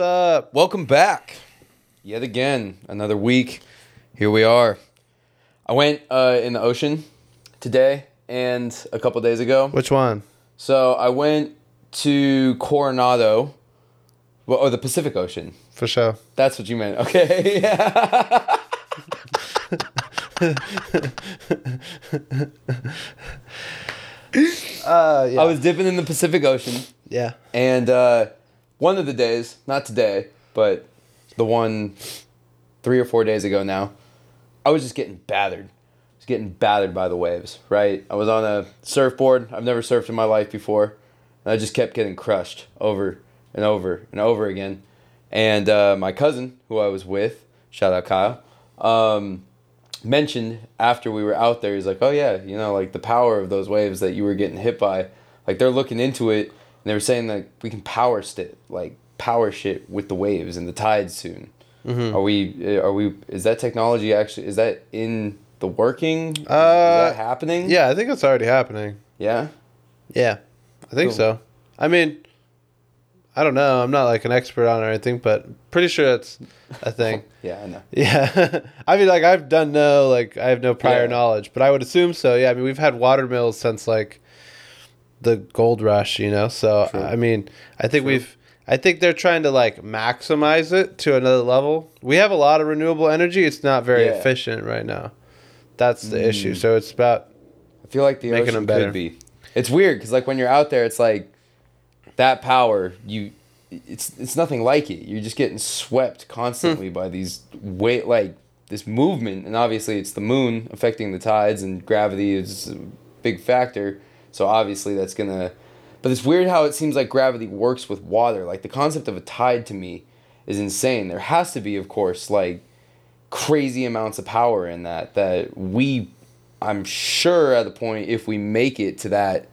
up? Welcome back. Yet again, another week. Here we are. I went uh, in the ocean today and a couple days ago. Which one? So I went to Coronado, well, or the Pacific Ocean. For sure. That's what you meant. Okay. Yeah. Uh, yeah. I was dipping in the Pacific Ocean. yeah. And uh, one of the days, not today, but the one three or four days ago now, I was just getting battered. I was getting battered by the waves, right? I was on a surfboard. I've never surfed in my life before. And I just kept getting crushed over and over and over again. And uh, my cousin, who I was with, shout out Kyle, um, mentioned after we were out there, he's like, oh yeah, you know, like the power of those waves that you were getting hit by, like they're looking into it they were saying that we can power shit, like power shit with the waves and the tides soon. Are we? Are we? Is that technology actually? Is that in the working? is Uh, that happening? Yeah, I think it's already happening. Yeah. Yeah. I think Cool. so. I mean, I don't know. I'm not like an expert on it or anything, but pretty sure that's a thing. Yeah, I know. Yeah. I mean, like, I've done no, like, I have no prior Yeah. knowledge, but I would assume so. Yeah. I mean, we've had water mills since, like, the gold rush, you know? So, True. I mean, I think we've, I think they're trying to, like, maximize it to another level. We have a lot of renewable energy. It's not very Yeah. efficient right now. That's the issue. Mm. So, it's about, I feel like the Making ocean them better. could be. It's weird because like when you're out there, it's like that power. You, it's it's nothing like it. You're just getting swept constantly Hmm. by these weight like this movement, and obviously it's the moon affecting the tides, and gravity is a big factor. So obviously that's gonna. But it's weird how it seems like gravity works with water. Like the concept of a tide to me is insane. There has to be, of course, like crazy amounts of power in that that we I'm sure at the point if we make it to that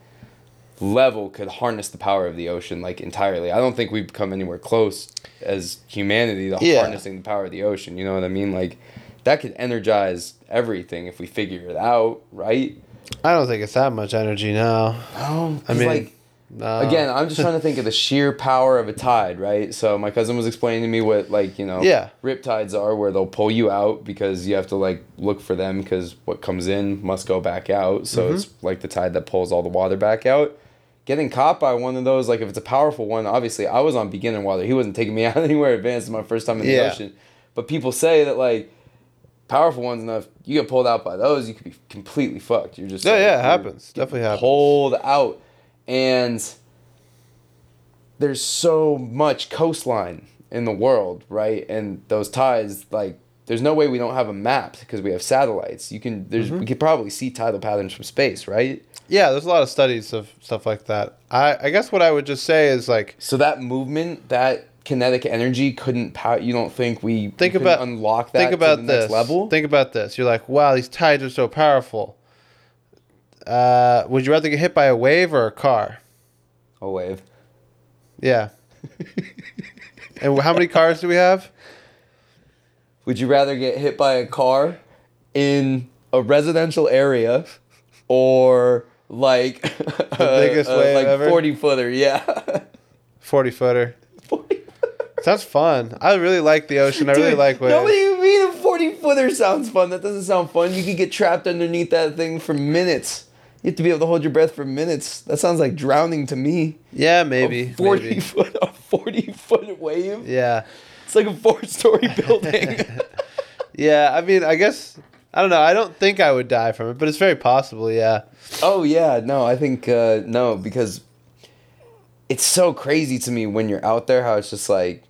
level could harness the power of the ocean like entirely. I don't think we've come anywhere close as humanity to Yeah. harnessing the power of the ocean. You know what I mean? Like that could energize everything if we figure it out, right? I don't think it's that much energy now. No, I mean, like no. again, I'm just trying to think of the sheer power of a tide, right? So my cousin was explaining to me what like you know Yeah. rip tides are, where they'll pull you out because you have to like look for them because what comes in must go back out. So Mm-hmm. it's like the tide that pulls all the water back out. Getting caught by one of those, like if it's a powerful one, obviously I was on beginner water. He wasn't taking me out anywhere advanced. It's my first time in the Yeah. ocean. But people say that like powerful ones enough, you get pulled out by those, you could be completely fucked. You're just Yeah, like, yeah, it happens. Definitely happens. Pulled out, and there's so much coastline in the world, right? And those tides, like, there's no way we don't have a map because we have satellites. You can, there's, Mm-hmm. we could probably see tidal patterns from space, right? Yeah, there's a lot of studies of stuff like that. I, I guess what I would just say is like So that movement, that kinetic energy, couldn't power. You don't think we think we about unlock that think about this next level? Think about this. You're like, wow, these tides are so powerful. Uh, would you rather get hit by a wave or a car? a wave. Yeah. and how many cars do we have? Would you rather get hit by a car in a residential area or like the biggest wave like ever? 40 footer? Yeah. Forty footer. Sounds fun. I really like the ocean. I really like waves. No, what do you mean a 40 footer sounds fun? That doesn't sound fun. You could get trapped underneath that thing for minutes. You have to be able to hold your breath for minutes. That sounds like drowning to me. yeah, maybe. A 40 maybe. foot a 40 foot wave. Yeah. It's like a four story building. Yeah, I mean, I guess I don't know. I don't think I would die from it, but it's very possible. Yeah. Oh yeah, no, I think uh, no because it's so crazy to me when you're out there how it's just like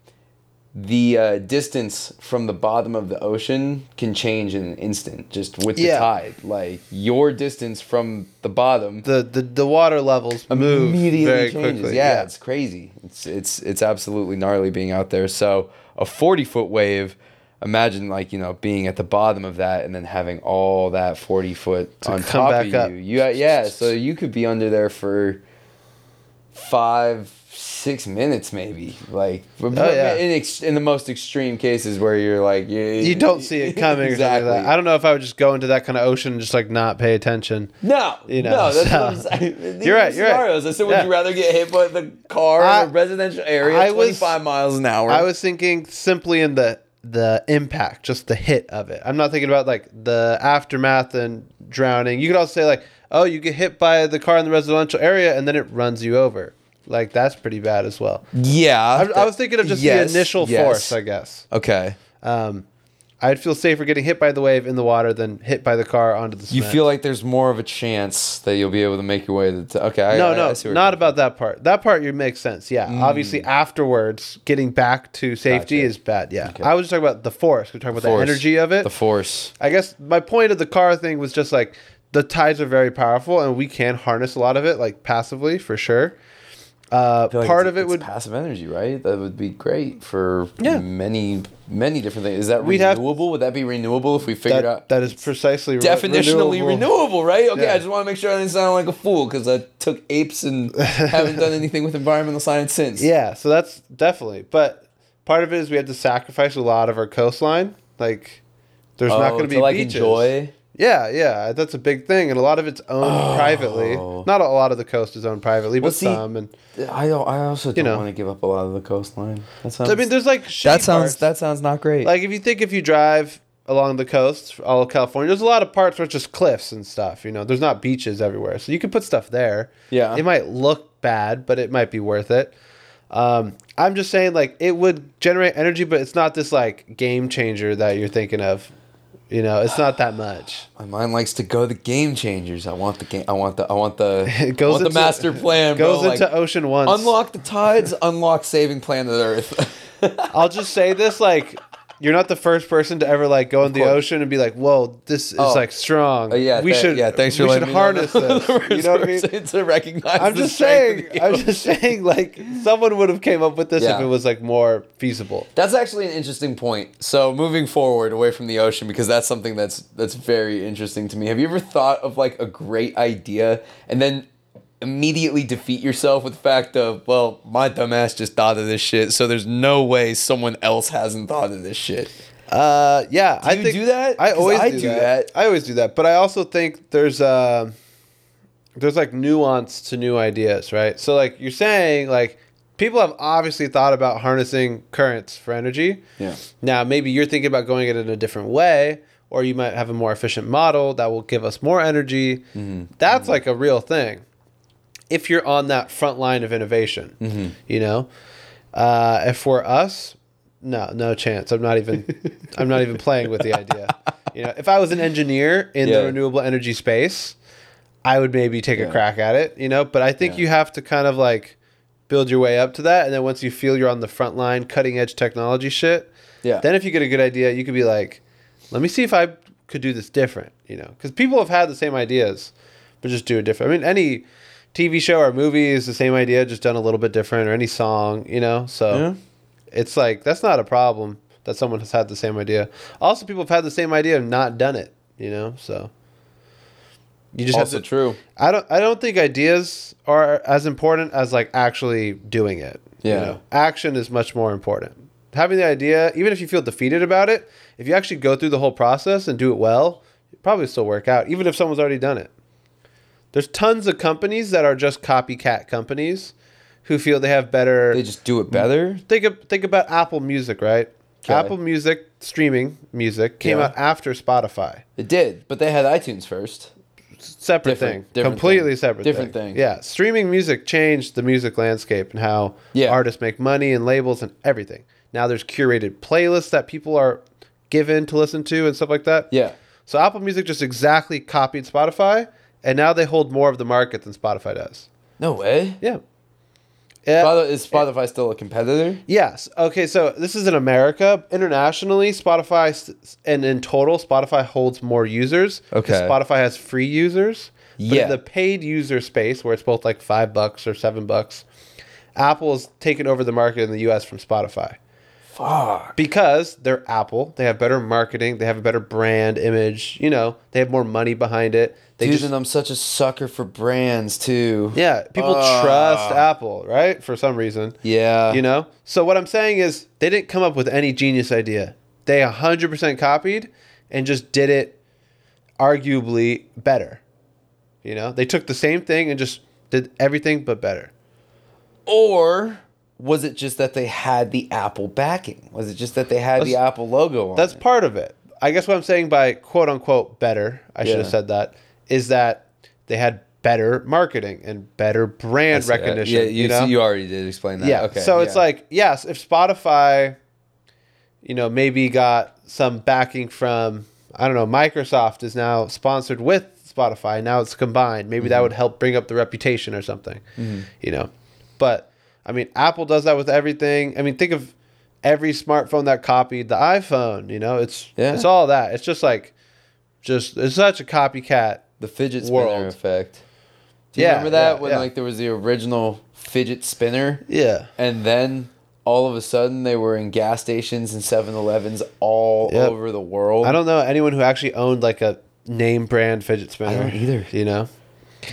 the uh, distance from the bottom of the ocean can change in an instant just with the Yeah. tide. Like your distance from the bottom The the, the water levels move immediately very changes. quickly. Yeah, it's crazy. It's it's it's absolutely gnarly being out there. So a forty foot wave. Imagine like you know being at the bottom of that and then having all that forty foot To on top of up. you. You yeah, so you could be under there for five, six minutes, maybe. Like, Oh, yeah. in ex- in the most extreme cases where you're like, you, You don't see it coming. exactly. Like. I don't know if I would just go into that kind of ocean and just like not pay attention. No, You know, no, that's so- what I'm saying. You're right, you're right. I said, would Yeah. you rather get hit by the car I- in a residential area, I was- 25 miles an hour? I was thinking simply in the the impact, just the hit of it. I'm not thinking about like the aftermath and drowning. You could also say like, oh, you get hit by the car in the residential area and then it runs you over. Like that's pretty bad as well. yeah, I, I was thinking of just yes, the initial yes. force, I guess. Okay. Um, I'd feel safer getting hit by the wave in the water than hit by the car onto the You feel like there's more of a chance that you'll be able to make your way to okay, I, no, I, no, I not about that part. That part you makes sense. Yeah, obviously afterwards, getting back to safety Mm. Gotcha. is bad. Yeah, I was just talking about the force. We're talking about Force. the energy of it. the force. I guess my point of the car thing was just like the tides are very powerful and we can harness a lot of it like passively for sure. Uh, like part of it would passive energy, right? That would be great for Yeah. many, many different things. Is that We'd have- renewable? would that be renewable if we figured that, out? that is precisely re- definitionally renewable. right? Okay, Yeah. I just want to make sure I didn't sound like a fool because I took apes and haven't done anything with environmental science since. Yeah, so that's definitely. But part of it is we had to sacrifice a lot of our coastline. Like, there's not Oh, going to be like beaches. enjoy. Yeah, yeah, that's a big thing, and a lot of it's owned privately. Oh. Not a lot of the coast is owned privately, Well, but see, some. And I I also don't know. want to give up a lot of the coastline. That sounds. I mean, there's like that sounds parts. that sounds not great. like if you think if you drive along the coast, all of California, there's a lot of parts where it's just cliffs and stuff. You know, there's not beaches everywhere, so you can put stuff there. Yeah. it might look bad, but it might be worth it. Um, I'm just saying, like, it would generate energy, but it's not this like game changer that you're thinking of. You know, it's not that much. My mind likes to go the game changers. I want the game. I want the. I want the. It goes want into- the master plan. Goes bro. into like, ocean once. unlock the tides. unlock saving planet Earth. I'll just say this: like, you're not the first person to ever like go in the ocean and be like, "Whoa, this is Oh. like strong." Uh, yeah, we should. Yeah, thanks for we should me know harness this. You know what I mean? To recognize. I'm the just strength saying. of the I'm ocean. just saying. Like, someone would have came up with this if it was like more feasible. That's actually an interesting point. So moving forward away from the ocean because that's something that's that's very interesting to me. Have you ever thought of like a great idea and then immediately defeat yourself with the fact of, well, my dumbass just thought of this shit, so there's no way someone else hasn't thought of this shit. Uh, yeah. I you think do that? I always I do, do that. that. I always do that, but I also think there's uh, there's like nuance to new ideas, right? So like you're saying, like people have obviously thought about harnessing currents for energy. Yeah. Now maybe you're thinking about going it in a different way, or you might have a more efficient model that will give us more energy. Mm-hmm. That's like a real thing. If you're on that front line of innovation, Mm-hmm. you know, uh, if for us, no, no chance. I'm not even. I'm not even playing with the idea. You know, if I was an engineer in Yeah. the renewable energy space, I would maybe take a crack at it. You know, but I think Yeah. you have to kind of like build your way up to that, and then once you feel you're on the front line, cutting edge technology shit, Yeah. then if you get a good idea, you could be like, let me see if I could do this different. You know, because people have had the same ideas, but just do it different. I mean, any TV show or movie is the same idea, just done a little bit different, or any song. You know, so Yeah. it's like that's not a problem that someone has had the same idea. Also, people have had the same idea and not done it. You know, so you just also have to. true. I don't. I don't think ideas are as important as like actually doing it. you Yeah. know? action is much more important. Having the idea, even if you feel defeated about it, if you actually go through the whole process and do it well, it probably still work out. Even if someone's already done it. There's tons of companies that are just copycat companies who feel they have better. They just do it better. think of, think about Apple Music, right? Okay. Apple Music streaming music came Yeah. out after Spotify. It did, but they had iTunes first. separate Different- thing, different completely thing. separate, Different thing. thing. Yeah, streaming music changed the music landscape and how Yeah. artists make money and labels and everything. Now there's curated playlists that people are given to listen to and stuff like that. Yeah. So Apple Music just exactly copied Spotify, and now they hold more of the market than Spotify does. No way. Yeah. Spotify, uh, is Spotify still a competitor? Yes. Okay. So this is in America. Internationally, Spotify and in total, Spotify holds more users. Okay. Spotify has free users. But Yeah. in the paid user space, where it's both like five bucks or seven bucks, Apple has taken over the market in the U.S. from Spotify. Fuck. because they're Apple. They have better marketing. They have a better brand image. You know, they have more money behind it. They Dude, just and I'm such a sucker for brands too. yeah, people Ah. trust Apple, right? For some reason. Yeah. You know? So what I'm saying is they didn't come up with any genius idea. They 100% copied and just did it arguably better. You know? They took the same thing and just did everything but better. Or was it just that they had the Apple backing? Was it just that they had the Apple logo on That's it? part of it. I guess what I'm saying by quote unquote better, I should have said that, is that they had better marketing and better brand That's- recognition. Yeah, you, you, know? you already did explain that. yeah. Okay. so it's like, yes, if Spotify, you know, maybe got some backing from, I don't know, Microsoft is now sponsored with Spotify. Now it's combined. Maybe Mm-hmm. that would help bring up the reputation or something, you know. But, I mean, Apple does that with everything. I mean, think of every smartphone that copied the iPhone, you know, it's, Yeah. it's all that. It's just like, just, it's such a copycat. the fidget spinner effect. Do you Yeah, remember that yeah, when like there was the original fidget spinner Yeah. and then all of a sudden they were in gas stations and 7-Elevens all Yep. over the world. I don't know anyone who actually owned like a name brand fidget spinner. don't either. You know?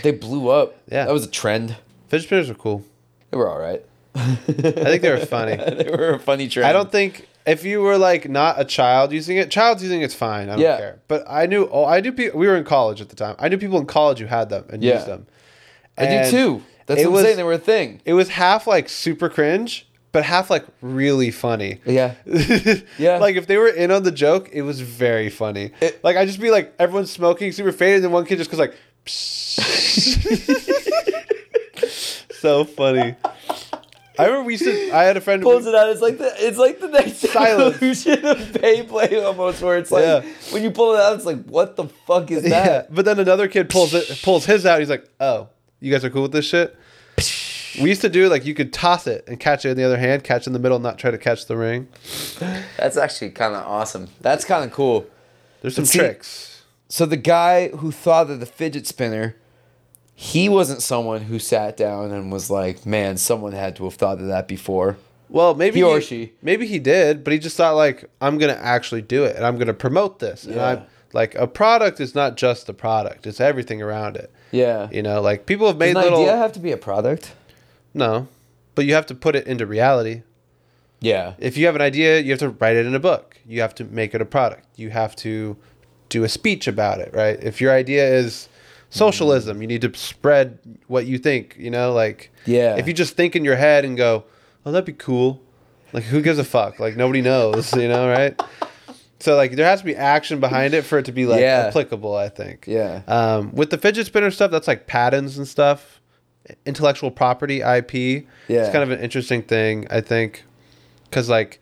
They blew up. Yeah. That was a trend. Fidget spinners are cool. They were all right. I think they were funny. they were a funny trend. I don't think if you were like not a child using it, child's using it's fine. I don't Yeah. care. But I knew oh I knew people we were in college at the time. I knew people in college who had them and Yeah. used them. I do too. That's what I'm was- saying. They were a thing. It was half like super cringe, but half like really funny. Yeah. Yeah. Like if they were in on the joke, it was very funny. It- like I just be like everyone's smoking super faded, and then one kid just goes like, so funny. I remember we used to. I had a friend. Pulls it out. It's like the it's like the next Silence. evolution of Beyblade almost, where it's like Yeah. when you pull it out, it's like what the fuck is Yeah, that? but then another kid pulls it, pulls his out. He's like, "Oh, you guys are cool with this shit." We used to do like you could toss it and catch it in the other hand, catch in the middle, not try to catch the ring. That's actually kind of awesome. That's kind of cool. There's some see- tricks. So the guy who thought of the fidget spinner, he wasn't someone who sat down and was like, "Man, someone had to have thought of that before." Well, maybe He or she. maybe he did, but he just thought like, "I'm gonna actually do it, and I'm gonna promote this." And Yeah. I'm like, a product is not just the product; it's everything around it. Yeah. You know, like people have made Does an little idea have to be a product? no, but you have to put it into reality. Yeah. if you have an idea, you have to write it in a book. You have to make it a product. You have to do a speech about it, right? If your idea is socialism, you need to spread what you think, you know, like Yeah. If you just think in your head and go, "Oh, that'd be cool." Like who gives a fuck? Like nobody knows, you know, right? So like there has to be action behind it for it to be like Yeah. applicable, I think. Yeah. Um, with the fidget spinner stuff, that's like patents and stuff, intellectual property, IP. Yeah. It's kind of an interesting thing, I think, because like,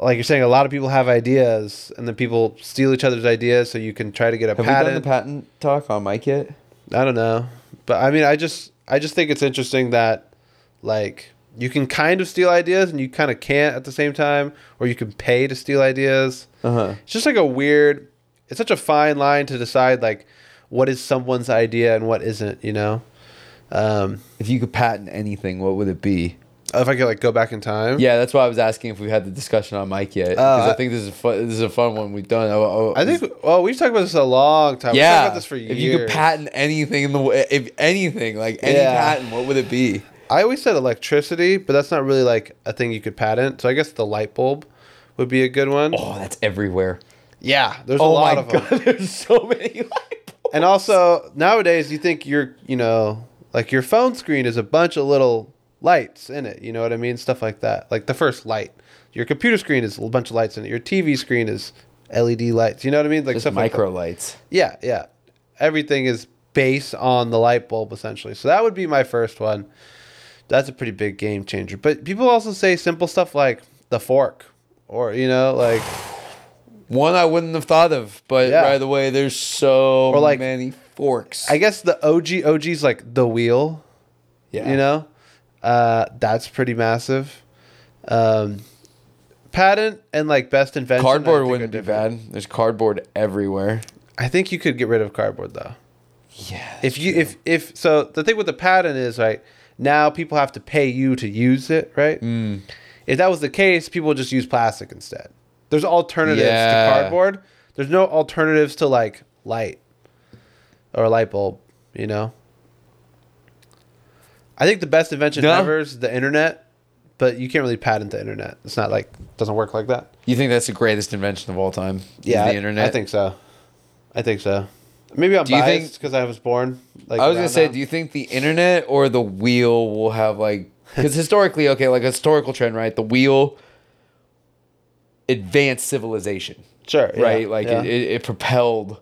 like you're saying, a lot of people have ideas, and then people steal each other's ideas, so you can try to get a Have we done the patent. patent talk on mic yet? I don't know, but I mean, I just, I just think it's interesting that, like, you can kind of steal ideas, and you kind of can't at the same time, or you can pay to steal ideas Uh huh. it's just like a weird it's such a fine line to decide like what is someone's idea and what isn't you know um If you could patent anything, what would it be? If i could like go back in time Yeah, that's why I was asking if we had the discussion on mic yet. Because Uh, I think this is fun. This is a fun one we've done. Oh, oh, i think well we've talked about this a long time we've yeah. talked about this for years If you could patent anything in the way, if anything like any Yeah. patent, what would it be? i always said electricity but that's not really like a thing you could patent so i guess the light bulb would be a good one Oh, that's everywhere. yeah there's a oh lot my of them god, there's so many. light bulbs. and also nowadays you think you're you know like your phone screen is a bunch of little lights in it you know what i mean? Stuff like that. Like the first light. Your computer screen is a bunch of lights in it. Your tv screen is led lights you know what i mean? Like just stuff like micro lights. yeah yeah. Everything is based on the light bulb essentially. So that would be my first one. That's a pretty big game changer. But people also say simple stuff like the fork or you know like One I wouldn't have thought of, but Yeah. right away there's so Or like- many forks. i guess the og og's like the wheel yeah. you know uh, that's pretty massive um, patent and like best invention cardboard wouldn't be bad. There's cardboard everywhere. i think you could get rid of cardboard though Yeah. if you if if so the thing with the patent is right now people have to pay you to use it right Mm. If that was the case, people would just use plastic instead. There's alternatives Yeah. to cardboard. There's no alternatives to like light or a light bulb, you know? I think the best invention No. ever is the internet, but you can't really patent the internet. It's not like doesn't work like that. You think that's the greatest invention of all time? Yeah, the I- internet. I think so. I think so. Maybe I'm Do biased because I was born. Like I was gonna say, now. do you think the internet or the wheel will have like because historically, okay, like a historical trend, right? The wheel advanced civilization, sure, yeah, right? Like yeah. it, it, it propelled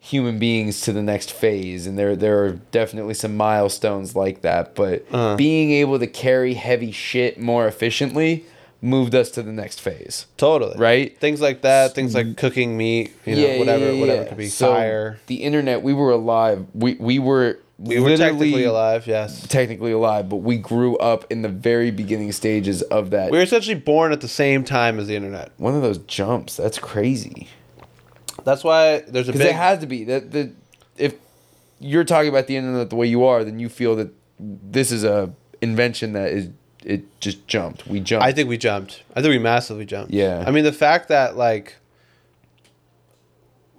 human beings to the next phase, and there there are definitely some milestones like that. But Uh-huh. being able to carry heavy shit more efficiently moved us to the next phase. totally right? Things like that. Things like cooking meat. You know, whatever, whatever it could be. So, Fire. The internet, we were alive. We we were We were technically alive. Yes. technically alive, but we grew up in the very beginning stages of that. We were essentially born at the same time as the internet. One of those jumps. That's crazy. That's why there's a Because big. it has to be that the if you're talking about the internet the way you are, then you feel that this is a invention that is it just jumped. We jumped. I think we jumped. I think we massively jumped. Yeah. I mean, the fact that like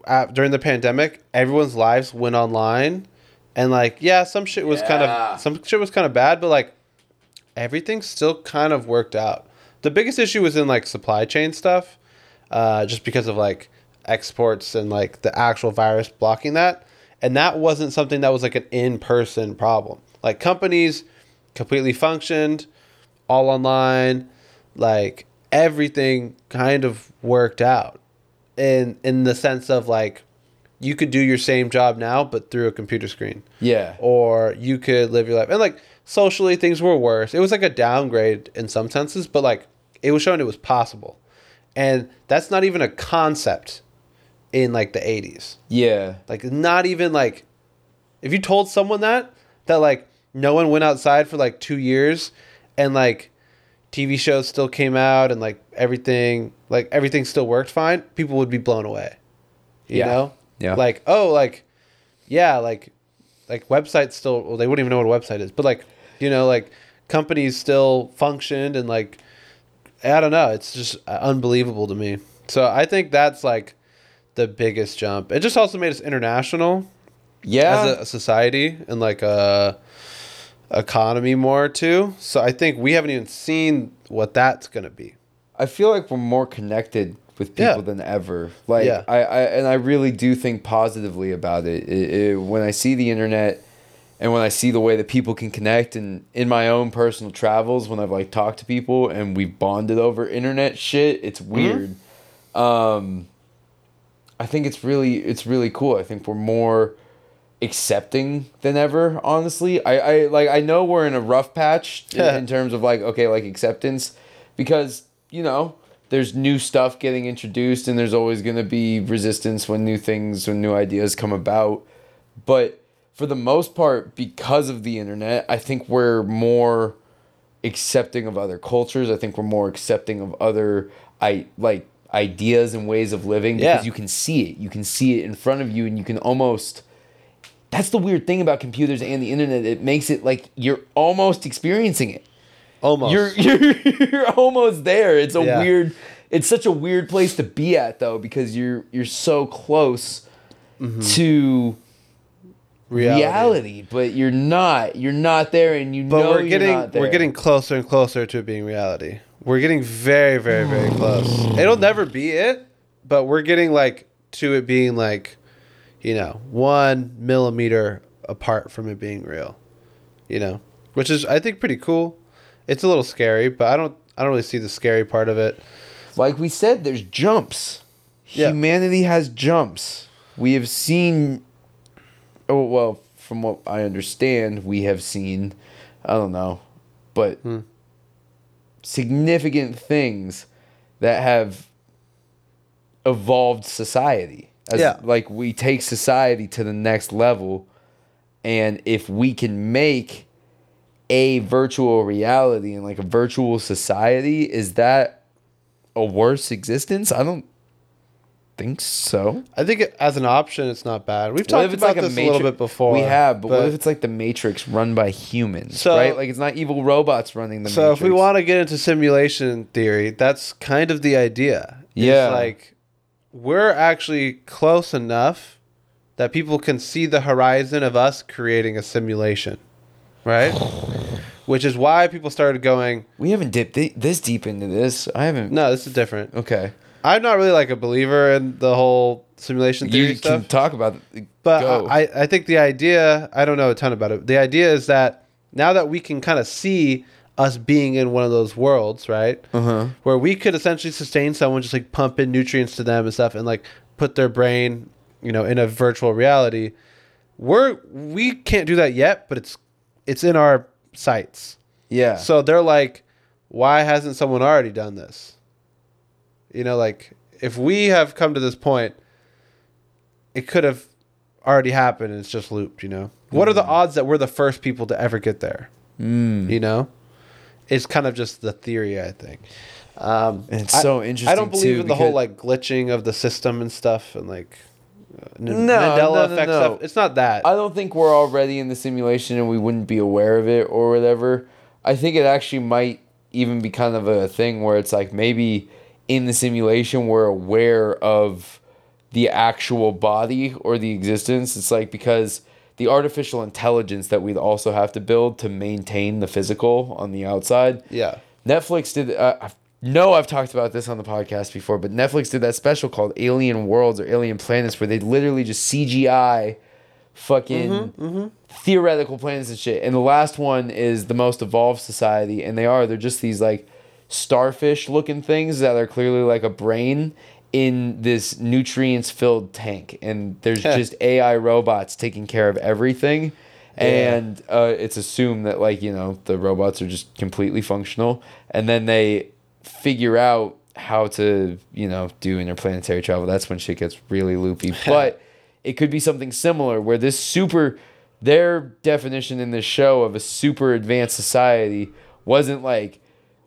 at, during the pandemic, everyone's lives went online, and like yeah, some shit was kind of some shit was kind of bad, but like everything still kind of worked out. The biggest issue was in like supply chain stuff, uh, just because of like exports and like the actual virus blocking that, and that wasn't something that was like an in person problem. Like companies completely functioned, all online, like everything kind of worked out, in in the sense of like you could do your same job now but through a computer screen yeah. or you could live your life. And like socially, things were worse. It was like a downgrade in some senses, but like it was showing it was possible. And that's not even a concept in like the 80s. Yeah. Like, not even like if you told someone that, that like no one went outside for like two years and like TV shows still came out and like everything, like everything still worked fine, people would be blown away. You Yeah. know? Yeah. Like, oh, like, yeah, like, like websites still, well, they wouldn't even know what a website is, but like, you know, like companies still functioned and like, I don't know, it's just uh, unbelievable to me. So I think that's like the biggest jump. It just also made us international Yeah. as a, a society and like a economy more too. So I think we haven't even seen what that's gonna be. I feel like we're more connected with people Yeah. than ever. Like Yeah. I, I and I really do think positively about it. It, it. When I see the internet and when I see the way that people can connect and in my own personal travels when I've like talked to people and we've bonded over internet shit, it's weird. Um I think it's really it's really cool. I think we're more accepting than ever honestly. I i like i know we're in a rough patch in- in terms of like okay like acceptance because you know there's new stuff getting introduced and there's always going to be resistance when new things when new ideas come about. But for the most part because of the internet i think we're more accepting of other cultures. I think we're more accepting of other i like ideas and ways of living because Yeah. you can see it you can see it in front of you and you can almost that's the weird thing about computers and the internet it makes it like you're almost experiencing it Almost. you're you're you're almost there. It's a Yeah. weird. It's such a weird place to be at though because you're you're so close mm-hmm. to reality. but you're not. You're not there, and you But know we're you're getting not there. we're getting closer and closer to it being reality. We're getting very, very, very close. It'll never be it, but we're getting like to it being like, you know, one millimeter apart from it being real. You know, which is I think pretty cool. It's a little scary, but I don't I don't really see the scary part of it. like we said. There's jumps. Yeah. Humanity has jumps. We have seen. Oh well, from what I understand, we have seen. I don't know, but Hmm. Significant things that have evolved society. As, Yeah. Like we take society to the next level, and if we can make a virtual reality and like a virtual society, is that a worse existence? I don't think so. I think it, as an option, it's not bad. We've What talked if it's about like a this a matrix? little bit before. We have, but, what if it's like the Matrix run by humans, So- right? Like it's not evil robots running the so Matrix. if we want to get into simulation theory, that's kind of the idea. It's Yeah. like we're actually close enough that people can see the horizon of us creating a simulation, right? Which is why people started going, we haven't dipped thi- this deep into this. I haven't. no, this is different. Okay, I'm not really like a believer in the whole simulation theory you stuff. can talk about. it. But Go. I, I think the idea, I don't know a ton about it. The idea is that now that we can kind of see us being in one of those worlds, right? Uh-huh. Where we could essentially sustain someone, just like pump in nutrients to them and stuff, and like put their brain, you know, in a virtual reality. We're we can't do that yet, but it's it's in our sights. yeah. So they're like, why hasn't someone already done this? You know, like if we have come to this point, it could have already happened and it's just looped, you know? What are the odds that we're the first people to ever get there? Mm. You know? It's kind of just the theory, I think. Um, And it's I- so interesting. I don't believe too, in the whole like glitching of the system and stuff and like uh, No, Mandela no, no, effect no. stuff. It's not that. I don't think we're already in the simulation and we wouldn't be aware of it or whatever. I think it actually might even be kind of a thing where it's like maybe in the simulation we're aware of the actual body or the existence. It's like because the artificial intelligence that we'd also have to build to maintain the physical on the outside. yeah. Netflix did. Uh, I know I've talked about this on the podcast before, but Netflix did that special called Alien Worlds or Alien Planets, where they literally just CGI fucking theoretical planets and shit. And the last one is the most evolved society, and they are. They're just these like starfish looking things that are clearly like a brain in this nutrients filled tank, and there's just AI robots taking care of everything. And uh, it's assumed that like you know the robots are just completely functional. And then they figure out how to you know do interplanetary travel. That's when shit gets really loopy. But it could be something similar where this super their definition in this show of a super advanced society wasn't like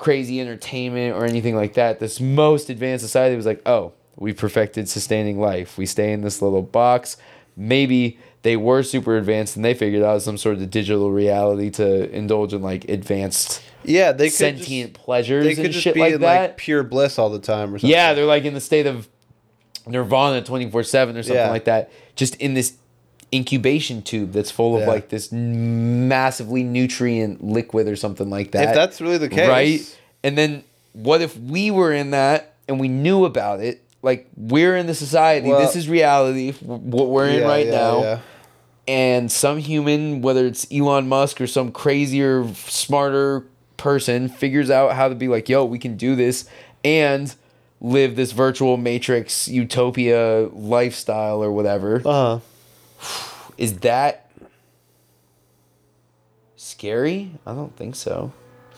crazy entertainment or anything like that this most advanced society was like oh we perfected sustaining life we stay in this little box maybe they were super advanced and they figured out some sort of digital reality to indulge in like advanced Yeah, they could sentient just, pleasures they could and just shit be like in that. like pure bliss all the time or something. yeah, they're like in the state of nirvana 24/7 or something Yeah. like that. Just in this incubation tube that's full of Yeah. like this massively nutrient liquid or something like that. If that's really the case, right? And then what if we were in that and we knew about it? Like we're in the society. Well- this is reality. What we're in Yeah, right yeah, now yeah. and some human, whether it's Elon Musk or some crazier, smarter person, figures out how to be like, yo, we can do this and live this virtual matrix utopia lifestyle or whatever. Uh, Is that scary? I don't think so.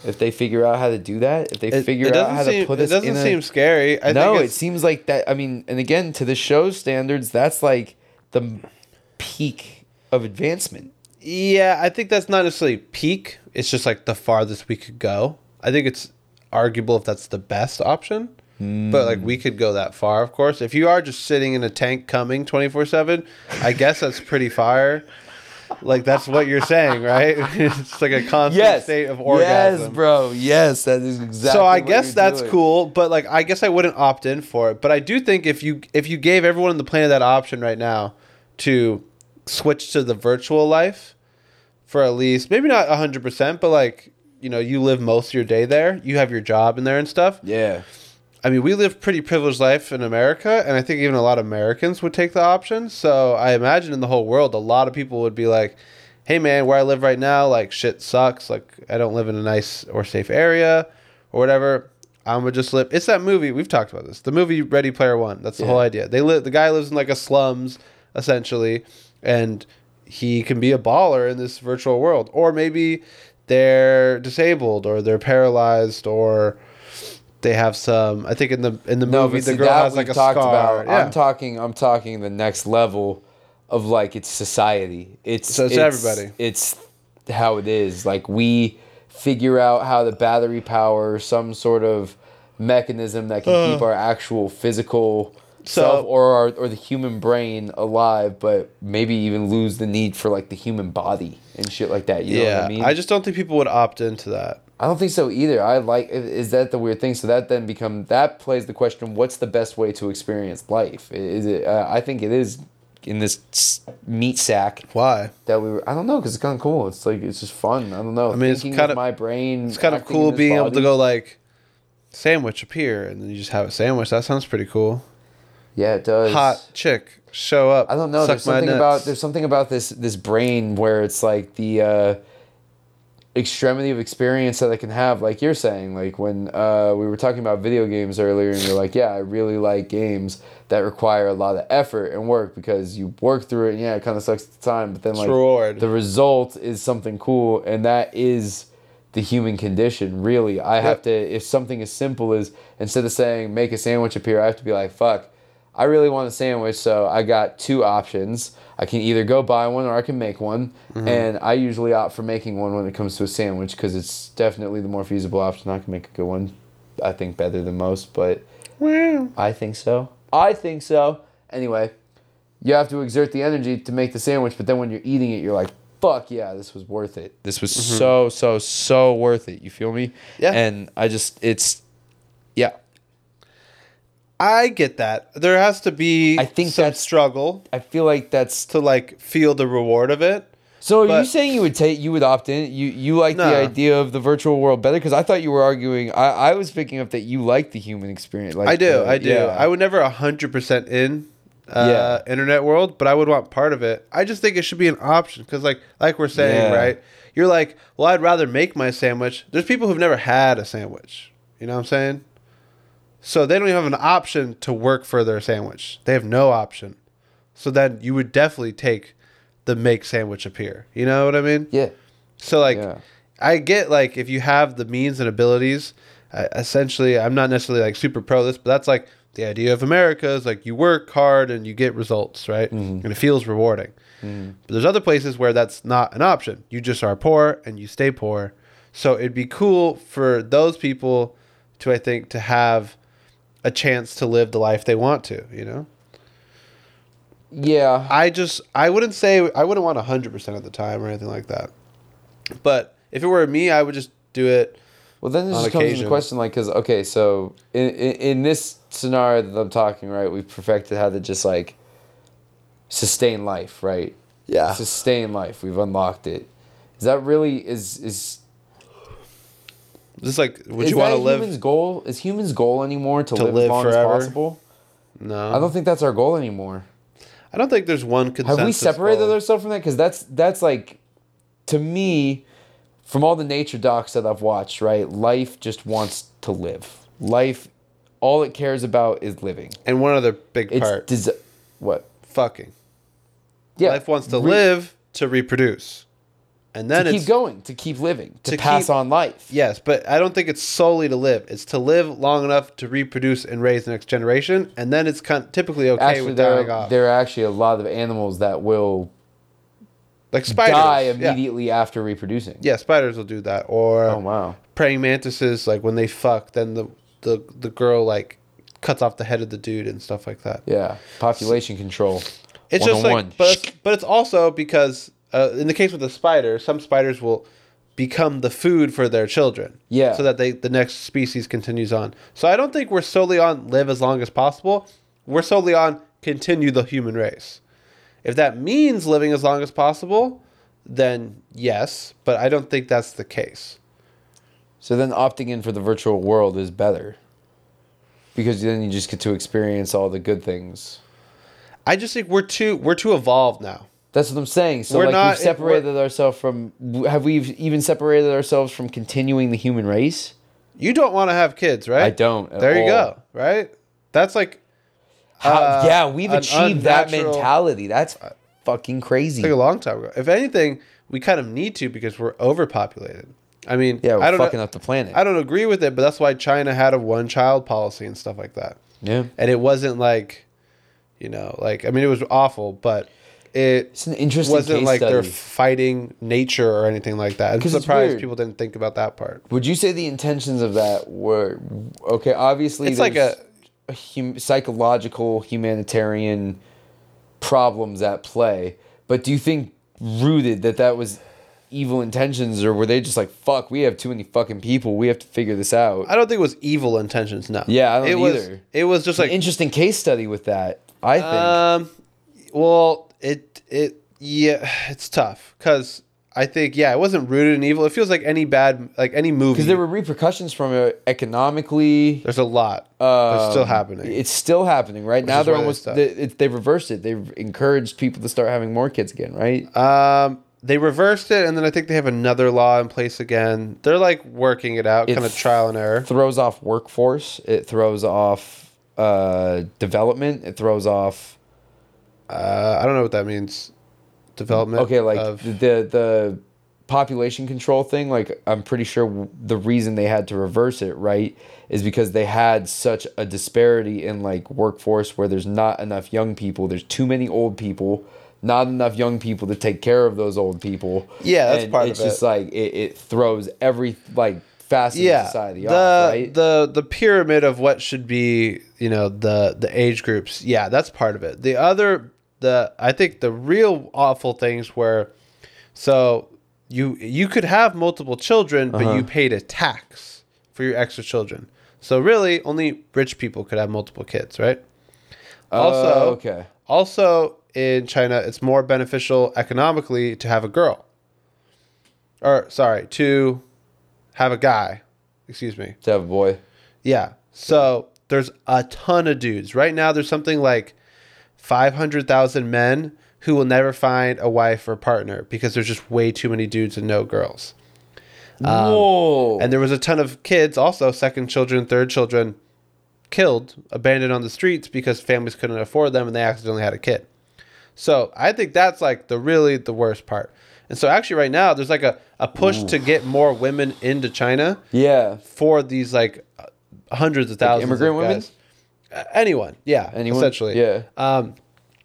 If they figure out how to do that, if they it, figure it out how seem, to put it us it doesn't in a, seem scary. I no, think it seems like that. I mean, and again, to the show's standards, that's like the peak of advancement. Yeah, I think that's not necessarily peak. It's just like the farthest we could go. I think it's arguable if that's the best option. But like we could go that far, of course. If you are just sitting in a tank coming 24/7, I guess that's pretty fire. Like that's what you're saying, right? it's like a constant state of orgasm. Yes, bro. Yes, that is exactly. so I guess that's doing. cool, but like I guess I wouldn't opt in for it. But I do think if you if you gave everyone on the planet that option right now to switch to the virtual life for at least maybe not hundred percent, but like you know you live most of your day there, you have your job in there and stuff. Yeah. I mean, we live pretty privileged life in America, and I think even a lot of Americans would take the option. So I imagine in the whole world, a lot of people would be like, "Hey, man, where I live right now, like shit sucks. Like I don't live in a nice or safe area, or whatever. I'm gonna just live." It's that movie we've talked about this. The movie Ready Player One. That's the Yeah. whole idea. They live. The guy lives in like a slums essentially, and he can be a baller in this virtual world, or maybe they're disabled, or they're paralyzed, or they have some. I think in the in the No, movie the girl has like a talked scar. about. Yeah. I'm talking. I'm talking the next level of like it's society. It's So it's everybody. It's how it is. Like we figure out how to battery power some sort of mechanism that can keep uh. our actual physical So- self or our, or the human brain alive, but maybe even lose the need for like the human body and shit like that. You know yeah, what I mean? I just don't think people would opt into that. I don't think so either. I like is that the weird thing? So that then become that plays the question: What's the best way to experience life? Is it? Uh, I think it is in this meat sack Why? that we. Were, I don't know because it's kind of cool. It's like it's just fun. I don't know. I mean, it's kinda- my brain. It's kind of cool being able to go like sandwich up here, and then you just have a sandwich. That sounds pretty cool. Yeah, it does. Hot chick, show up. I don't know. There's something about there's something about this this brain where it's like the uh, extremity of experience that I can have. Like you're saying, like when uh, we were talking about video games earlier, and you're like, yeah, I really like games that require a lot of effort and work because you work through it. And yeah, it kind of sucks at the time, but then like reward. the result is something cool, and that is the human condition. Really, I have to. If something as simple as instead of saying make a sandwich appear, I have to be like, fuck. I really want a sandwich, so I got two options. I can either go buy one or I can make one. Mm-hmm. And I usually opt for making one when it comes to a sandwich because it's definitely the more feasible option. I can make a good one, I think, better than most, but Wow. I think so. I think so. Anyway, you have to exert the energy to make the sandwich, but then when you're eating it, you're like, fuck yeah, this was worth it. This was so, so, so worth it. You feel me? Yeah. And I just, it's, yeah. I get that. There has to be I think some that's- struggle I feel like that's to like feel the reward of it. So are you saying you would take you would opt in? You you like the idea of the virtual world better? Because I thought you were arguing. I, I was picking up that you like the human experience. Like I do. the- I do. yeah. I would never hundred percent in uh, internet world, but I would want part of it. I just think it should be an option because, like, like we're saying, Yeah. right? You're like, well, I'd rather make my sandwich. There's people who've never had a sandwich. You know what I'm saying? So they don't even have an option to work for their sandwich. They have no option. So then you would definitely take the make sandwich appear. You know what I mean? yeah. So like, Yeah. I get like if you have the means and abilities, uh, essentially, I'm not necessarily like super pro this, but that's like the idea of America is like you work hard and you get results, right? And it feels rewarding. But there's other places where that's not an option. You just are poor and you stay poor. So it'd be cool for those people to, I think, to have a chance to live the life they want to, you know? Yeah. I just I wouldn't say I wouldn't want hundred percent of the time or anything like that. But if it were me, I would just do it. Well, then this just comes into occasion. question, like, because okay, so in, in in this scenario that I'm talking, right, we've perfected how to just like sustain life, right? Yeah. Sustain life. We've unlocked it. Is that really is is Just like, would is you want to live? Humans' goal is humans' goal anymore to, To live, live as long forever? as possible? No, I don't think that's our goal anymore. I don't think there's one consensus. Have we separated goal. ourselves from that? Because that's that's like, to me, from all the nature docs that I've watched, right? Life just wants to live. Life, all it cares about is living. And one other big It's part: des- what? fucking. Yeah, Life wants to re- live to reproduce, and then to keep going, to keep living, to, To pass keep- on life. yes, but I don't think it's solely to live. It's to live long enough to reproduce and raise the next generation, and then it's kind typically okay Actually, with there dying are, off. there are actually a lot of animals that will Like spiders, die yeah. immediately after reproducing. Yeah, spiders will do that, or Oh wow. praying mantises like when they fuck then the the the girl like cuts off the head of the dude and stuff like that Yeah. Population control. it's just like oh but it's, but it's also because uh, in the case with the spider some spiders will become the food for their children Yeah. so that they the next species continues on so i don't think we're solely on live as long as possible we're solely on continue the human race if that means living as long as possible then yes but i don't think that's the case So then opting in for the virtual world is better. Because then you just get to experience all the good things. I just think we're too we're too evolved now. That's what I'm saying. So We're like not- we've separated ourselves from have we even separated ourselves from continuing the human race? You don't want to have kids, right? I don't There you all. go. Right. That's like How, Uh, yeah, we've achieved that mentality. That's fucking crazy. like a long time ago. If anything, we kind of need to because we're overpopulated. I mean, yeah, we're I don't fucking know, up the planet. I don't agree with it, but that's why China had a one child policy and stuff like that. yeah. And it wasn't like, you know, like I mean, it was awful, but it It's an interesting wasn't like they're fighting nature or anything like that. I'm it's surprised weird. people didn't think about that part. Would you say the intentions of that were okay? Obviously, It's like a there's- hum- psychological humanitarian problems at play. But do you think rooted that that was evil intentions, or were they just like, "Fuck, we have too many fucking people. We have to figure this out." I don't think it was evil intentions. No. Yeah, I don't it was, either. It was just like Interesting case study with that. I think. Um, well, it it yeah, it's tough because I think yeah, it wasn't rooted in evil. It feels like any bad like any movie. because there were repercussions from it economically. there's a lot. it's still Um, happening. It's still happening right now. They're almost they, it, they reversed it. They've encouraged people to start having more kids again, right? um, they reversed it, and then I think they have another law in place again. They're like working it out, kind of trial and error. throws off workforce. It throws off uh, development. It throws off Uh, I don't know what that means. Development. okay, like of, the the population control thing. Like I'm pretty sure the reason they had to reverse it, right, is because they had such a disparity in like workforce where there's not enough young people. There's too many old people. Not enough young people to take care of those old people. Yeah, that's And part of it. it's just like it, it throws every like facet yeah, of society the off, right? the the pyramid of what should be, you know, the the age groups. Yeah, that's part of it. The other, the I think the real awful things were, so you you could have multiple children, but Uh-huh. you paid a tax for your extra children. So really, only rich people could have multiple kids, right? Also, Oh, okay. Also, in China, it's more beneficial economically to have a girl. Or, sorry, to have a guy. Excuse me. To have a boy. Yeah. So there's a ton of dudes. Right now, there's something like 500,000 men who will never find a wife or partner because there's just way too many dudes and no girls. Um, Whoa. And there was a ton of kids, also second children, third children, killed, abandoned on the streets because families couldn't afford them and they accidentally had a kid. So I think that's like the really the worst part. And so actually right now there's like a, a push to get more women into China yeah. for these like hundreds of thousands immigrant of women? guys. Uh, anyone, yeah, Anyone? essentially, Yeah. Um,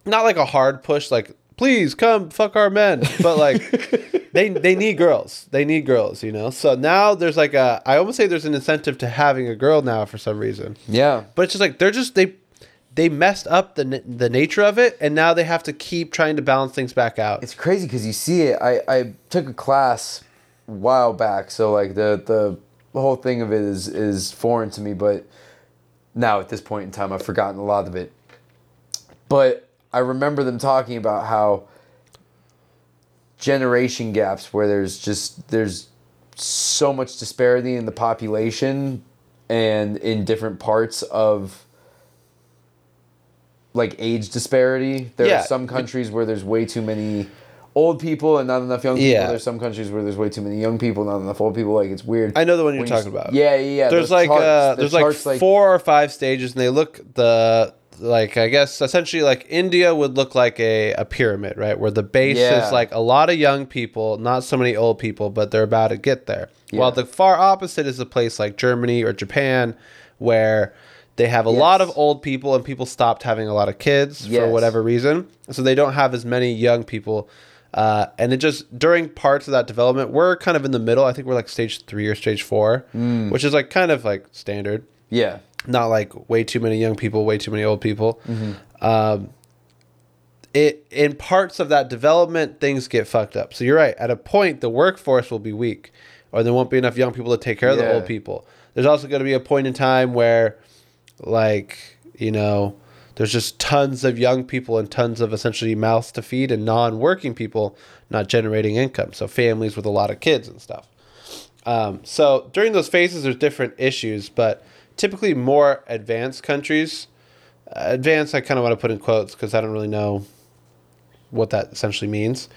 not like a hard push, like please come fuck our men, but like they they need girls, they need girls, you know. So now there's like a I almost say there's an incentive to having a girl now for some reason, Yeah. but it's just like they're just they they messed up the the nature of it, and now they have to keep trying to balance things back out. It's crazy because you see it. I, I took a class a while back, so like the the whole thing of it is is foreign to me. But now at this point in time, I've forgotten a lot of it. But I remember them talking about how generation gaps where there's just there's so much disparity in the population and in different parts of like age disparity. There Yeah. are some countries where there's way too many old people and not enough young people. Yeah. There's some countries where there's way too many young people, not enough old people. Like it's weird. I know the one you're When you talking s- about. Yeah, yeah, yeah. there's like charts- uh, the there's like charts, four or five stages, and they look the like I guess essentially like India would look like a, a pyramid, right? Where the base Yeah. is like a lot of young people, not so many old people, but they're about to get there. While the far opposite is a place like Germany or Japan, where they have a lot of old people and people stopped having a lot of kids for whatever reason, so they don't have as many young people. Uh, and it just during parts of that development, we're kind of in the middle. I think we're like stage three or stage four, Mm. which is like kind of like standard. Yeah. Not like way too many young people, way too many old people. Mm-hmm. Um, it in parts of that development, things get fucked up. So you're right. At a point, the workforce will be weak, or there won't be enough young people to take care of the old people. There's also going to be a point in time where, like you know, there's just tons of young people and tons of essentially mouths to feed and non-working people not generating income. So families with a lot of kids and stuff. Um, so during those phases, there's different issues, but typically more advanced countries, uh, advanced, I kind of want to put in quotes because I don't really know what that essentially means,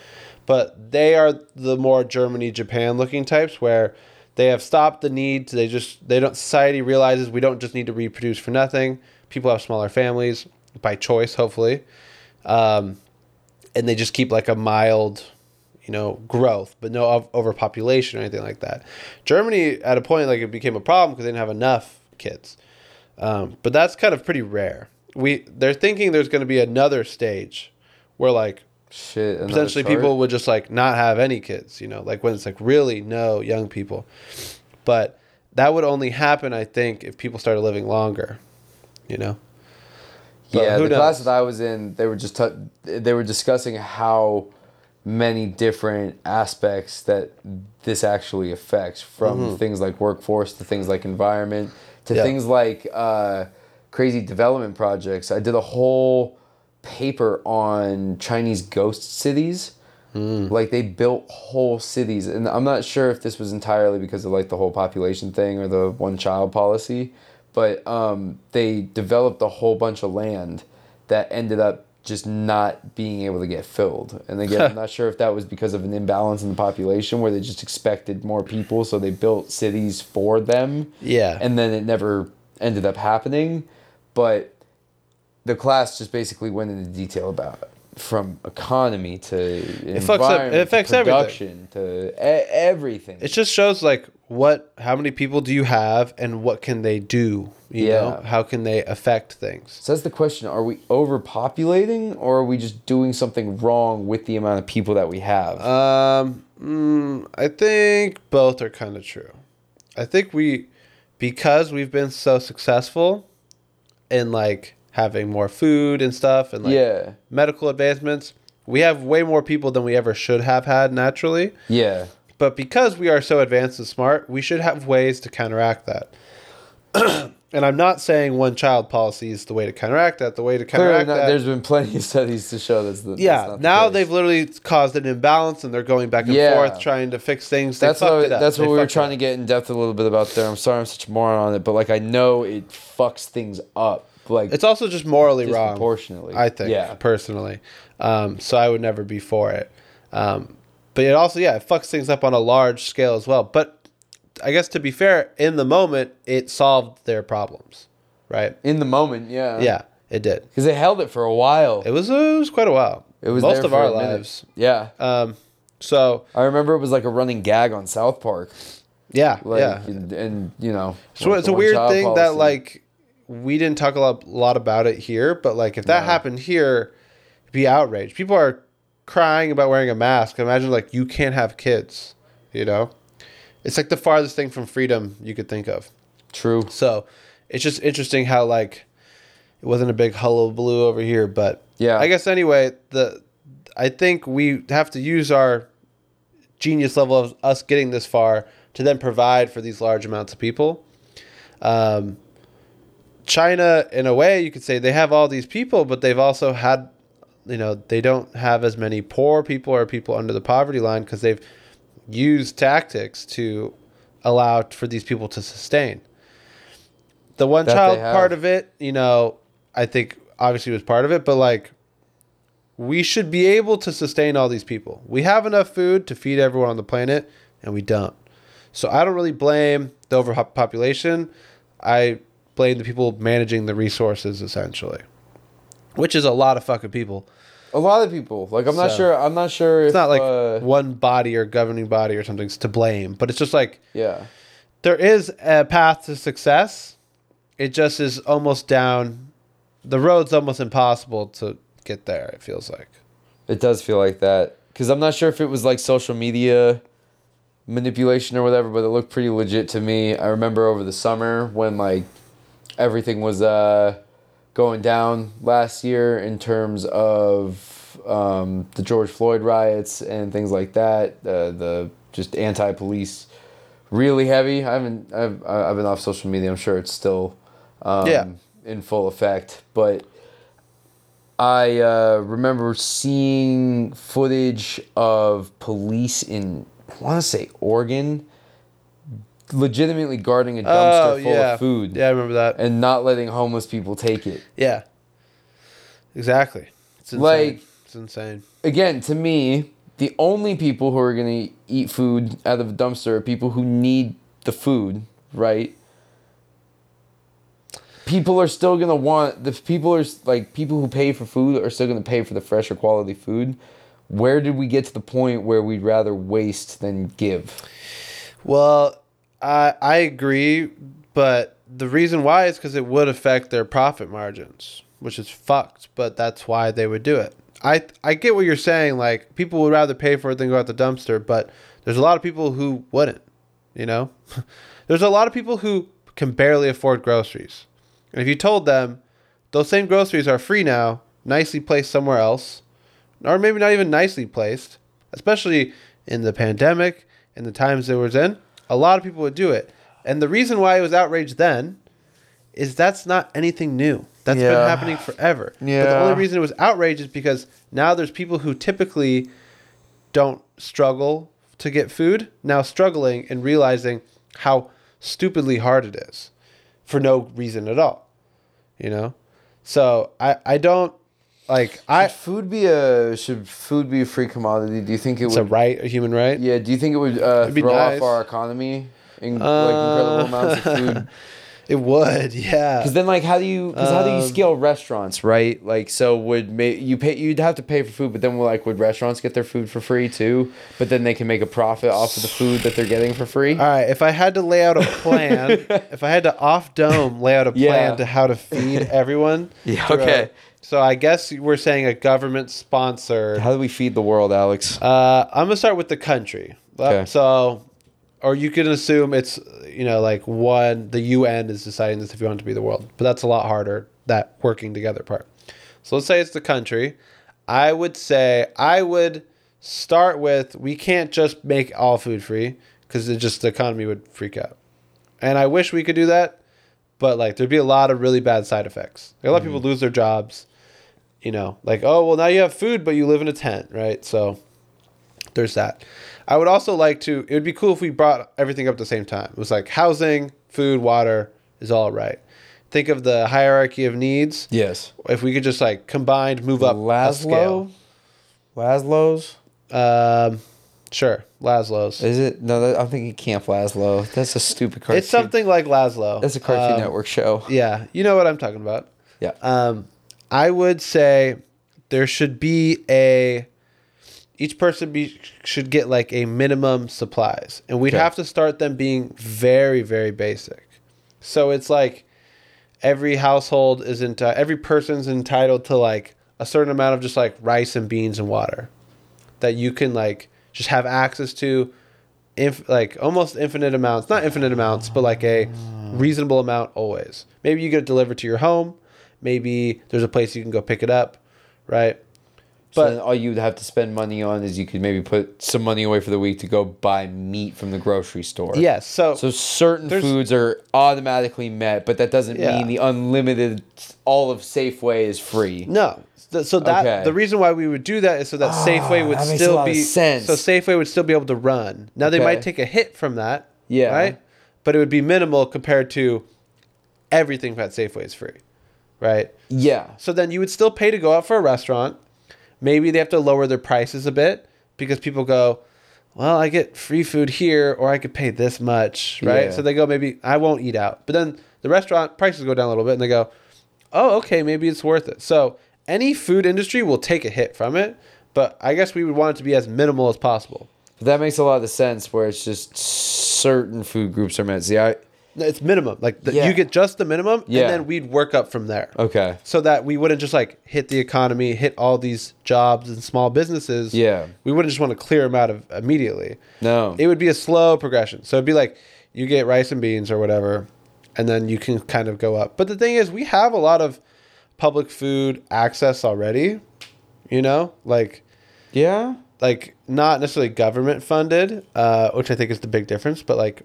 but they are the more Germany, Japan looking types where they have stopped the need. To, they just they don't. Society realizes we don't just need to reproduce for nothing. People have smaller families by choice, hopefully, um, and they just keep like a mild you know, growth, but no overpopulation or anything like that. Germany, at a point, like it became a problem because they didn't have enough kids. Um, but that's kind of pretty rare. We they're thinking there's going to be another stage where like Shit. potentially chart? people would just like not have any kids. You know, like when it's like really no young people. But that would only happen, I think, if people started living longer. you know. But yeah, the class that I was in, they were just t- they were discussing how many different aspects that this actually affects, from things like workforce to things like environment to Mm-hmm. Yeah. things like uh, crazy development projects. I did a whole paper on Chinese ghost cities. Mm. Like they built whole cities, and I'm not sure if this was entirely because of like the whole population thing or the one child policy, but um, they developed a whole bunch of land that ended up just not being able to get filled. And again, I'm not sure if that was because of an imbalance in the population where they just expected more people, so they built cities for them Yeah. and then it never ended up happening. But the class just basically went into detail about it. from economy to fucks up- it affects everything. production to e- everything. It just shows like what how many people do you have and what can they do? You know? Yeah. How can they affect things? so that's the question: Are we overpopulating, or are we just doing something wrong with the amount of people that we have? Um mm, I think both are kind of true. I think we because we've been so successful in like having more food and stuff and like yeah, medical advancements, we have way more people than we ever should have had naturally. yeah, But because we are so advanced and smart, we should have ways to counteract that. and I'm not saying one child policy is the way to counteract that. The way to counteract not, that. there's been plenty of studies to show that's the that's yeah, the now case. they've literally caused an imbalance and they're going back and Yeah. forth trying to fix things. They That's what that's what we were trying to get in depth a little bit about there. I'm sorry I'm such a moron on it, but like I know it fucks things up. Like It's also just morally wrong. disproportionately. I think, Yeah. personally. Um, so I would never be for it. Um, but it also, yeah, it fucks things up on a large scale as well. But I guess to be fair, in the moment, it solved their problems, right? in the moment, yeah. Yeah, it did. Because they held it for a while. It was, it was quite a while. It was most of our a minute. lives. Yeah. Um, so I remember it was like a running gag on South Park. yeah, Like, yeah. and, and, you know. So it's a weird thing that like we didn't talk a lot, lot about it here, but like if that happened here, be outraged. People are crying about wearing a mask. Imagine like you can't have kids, you know? It's like the farthest thing from freedom you could think of. True. So it's just interesting how like it wasn't a big hullabaloo over here, but Yeah. I guess anyway, the I think we have to use our genius level of us getting this far to then provide for these large amounts of people. Um, China, in a way, you could say they have all these people, but they've also had, you know, they don't have as many poor people or people under the poverty line because they've used tactics to allow for these people to sustain. The one That child part of it, you know, I think obviously was part of it, but like we should be able to sustain all these people. We have enough food to feed everyone on the planet, and we don't. So I don't really blame the overpopulation. I blame the people managing the resources, essentially, which is a lot of fucking people. A lot of people. Like I'm not So- sure I'm not sure if It's not like uh, one body or governing body or something's to blame, but it's just like yeah. there is a path to success. It just is almost down. The road's almost impossible to get there. It feels like. It does feel like that because I'm not sure if it was like social media manipulation or whatever, but it looked pretty legit to me. I remember over the summer when like everything was uh, going down last year in terms of um, the George Floyd riots and things like that. Uh, the just anti-police, really heavy. I haven't. I've I've been off social media. I'm sure it's still um, Yeah. in full effect, but. I uh, remember seeing footage of police in, I want to say Oregon, legitimately guarding a dumpster oh, full of food Oh, Yeah, I remember that. and not letting homeless people take it. Yeah. Exactly. It's insane. Like- it's insane. Again, to me, the only people who are going to eat food out of a dumpster are people who need the food, right? People are still going to want, the people are like, people who pay for food are still going to pay for the fresher quality food. Where did we get to the point where we'd rather waste than give? Well, I I agree, but the reason why is because it would affect their profit margins, which is fucked. But that's why they would do it. I I get what you're saying. Like people would rather pay for it than go out the dumpster, but there's a lot of people who wouldn't. You know, there's a lot of people who can barely afford groceries, And if you told them those same groceries are free now, nicely placed somewhere else, or maybe not even nicely placed, especially in the pandemic and the times it was in, a lot of people would do it. And the reason why it was outraged then is that's not anything new. That's been happening forever. Yeah. But the only reason it was outraged is because now there's people who typically don't struggle to get food now struggling and realizing how stupidly hard it is for no reason at all. You know? So I I don't like I should food be a should food be a free commodity? Do you think it it's a right, a human right. Yeah. Do you think it would uh, be throw nice. off our economy in Uh, like incredible amounts of food? It would, yeah. Because then, like, how do you? Because how do you Um, scale restaurants, right? Like, so would ma- you pay? You'd have to pay for food, but then, like, would restaurants get their food for free too? But then they can make a profit off of the food that they're getting for free. All right, if I had to lay out a plan, if I had to off dome lay out a plan Yeah. to how to feed everyone. Yeah, through a- okay. So I guess we're saying a government sponsored. How do we feed the world, Alex? Uh, I'm gonna start with the country. Okay. So, or you can assume it's you know like one the UN is deciding this if you want to be the world, but that's a lot harder that working together part. So let's say it's the country. I would say I would start with we can't just make all food free because it just the economy would freak out, and I wish we could do that, but like there'd be a lot of really bad side effects. A lot of people lose their jobs. You know, like oh well now you have food but you live in a tent, right? So there's that. I would also like to. It would be cool if we brought everything up at the same time. It was like housing, food, water is all right. Think of the hierarchy of needs. yes. If we could just like combined move up Laszlo. scale. Laszlo's. Um, sure, Laszlo's. Is it? No, that, I'm thinking Camp Lazlo. That's a stupid cartoon. It's something like Laszlo. That's a Cartoon Um, Network show. Yeah, you know what I'm talking about. Yeah. Um, I would say there should be a each person be should get like a minimum supplies, and we'd Okay. have to start them being very very basic. So it's like every household is enti- every person's entitled to like a certain amount of just like rice and beans and water that you can like just have access to inf- like almost infinite amounts not infinite amounts but like a reasonable amount always maybe you get it delivered to your home maybe there's a place you can go pick it up right but then all you'd have to spend money on is you could maybe put some money away for the week to go buy meat from the grocery store. yes so, So certain foods are automatically met, but that doesn't Yeah. mean the unlimited all of Safeway is free. no so that Okay. the reason why we would do that is so that ah, Safeway would that still be sense. so Safeway would still be able to run. Now they Okay. might take a hit from that, Yeah. right? But it would be minimal compared to everything at Safeway is free, right? Yeah. So then you would still pay to go out for a restaurant. Maybe they have to lower their prices a bit because people go, well, I get free food here or I could pay this much, right? Yeah. So they go, maybe I won't eat out. But then the restaurant prices go down a little bit and they go, oh, okay, maybe it's worth it. So any food industry will take a hit from it, but I guess we would want it to be as minimal as possible. But that makes a lot of sense where it's just certain food groups are met. See, I It's minimum. Like the, Yeah. you get just the minimum Yeah. and then we'd work up from there. okay. so that we wouldn't just like hit the economy, hit all these jobs and small businesses. Yeah. We wouldn't just want to clear them out of immediately. No. It would be a slow progression. So it'd be like you get rice and beans or whatever, and then you can kind of go up. But the thing is, we have a lot of public food access already. You know, like yeah. like not necessarily government funded, uh, which I think is the big difference. But like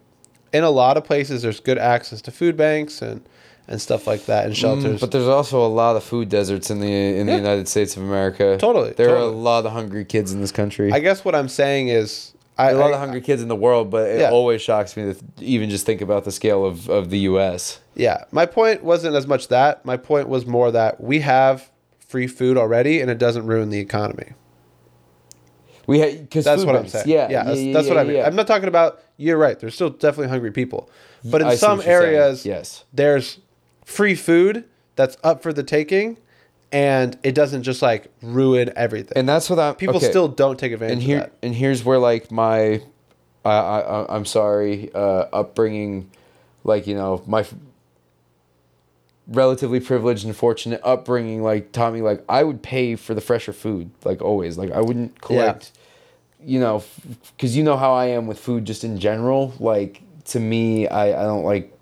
in a lot of places, there's good access to food banks and and stuff like that and shelters. Mm, But there's also a lot of food deserts in the in the United States of America. Totally, There are a lot of hungry kids in this country. I guess what I'm saying is, I, there are a lot I- of hungry kids in the world, but it Yeah. always shocks me to th- even just think about the scale of, of the U.S. Yeah, my point wasn't as much that. My point was more that we have free food already, and it doesn't ruin the economy. We ha- cause That's what I'm saying. Yeah, yeah, that's, yeah, that's yeah, what I mean. yeah. I'm not talking about. You're right. There's still definitely hungry people, but in I some you're saying. areas, yes. there's free food that's up for the taking, and it doesn't just like ruin everything. And that's what I'm. people okay. still don't take advantage and of here that. and here's where like my I, I I'm sorry uh, upbringing, like you know my relatively privileged and fortunate upbringing like taught me like I would pay for the fresher food like always like I wouldn't collect, you know, because you know how I am with food just in general like to me I I don't like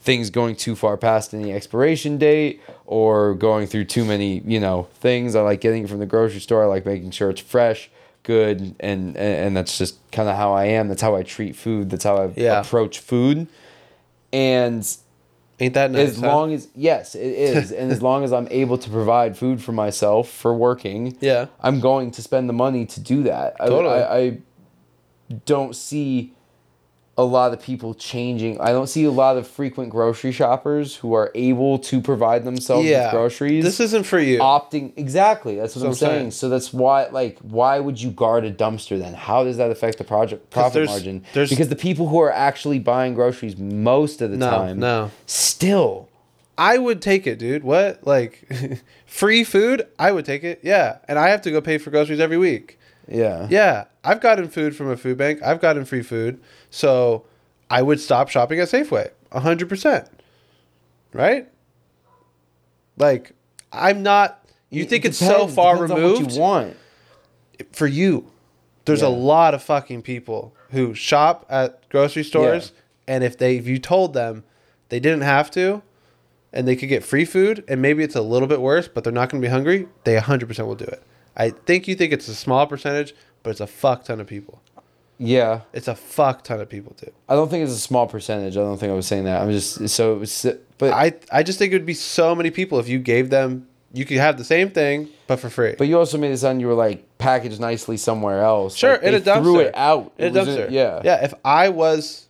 things going too far past any expiration date or going through too many, you know, things. I like getting it from the grocery store. I like making sure it's fresh, good, and and, and that's just kind of how I am. That's how I treat food. That's how I Yeah. approach food. And Ain't that nice? as huh? long as yes, it is, and as long as I'm able to provide food for myself for working, Yeah. I'm going to spend the money to do that. I- I, I don't see a lot of people changing. I don't see a lot of frequent grocery shoppers who are able to provide themselves yeah, with groceries. This isn't for you. opting exactly. That's what So I'm saying. saying. So that's why, like, why would you guard a dumpster then? How does that affect the project profit there's- margin? there's- because the people who are actually buying groceries most of the No, time, no. still, I would take it, dude. What? Like free food? I would take it. Yeah. And I have to go pay for groceries every week. Yeah, Yeah. I've gotten food from a food bank. I've gotten free food. So I would stop shopping at Safeway. 100%. Right? Like I'm not you It think it's so far Depends removed what you want. for you. There's a lot of fucking people who shop at grocery stores and if they if you told them they didn't have to and they could get free food and maybe it's a little bit worse but they're not going to be hungry, they 100% will do it. I think you think it's a small percentage, but it's a fuck ton of people. Yeah, It's a fuck ton of people too. I don't think it's a small percentage. I don't think I was saying that. I'm just so. It's, but I I just think it would be so many people if you gave them you could have the same thing but for free. but you also made it sound you were like packaged nicely somewhere else. Sure, Like, in they a dumpster. Threw it out. in a was dumpster. yeah. Yeah. If I was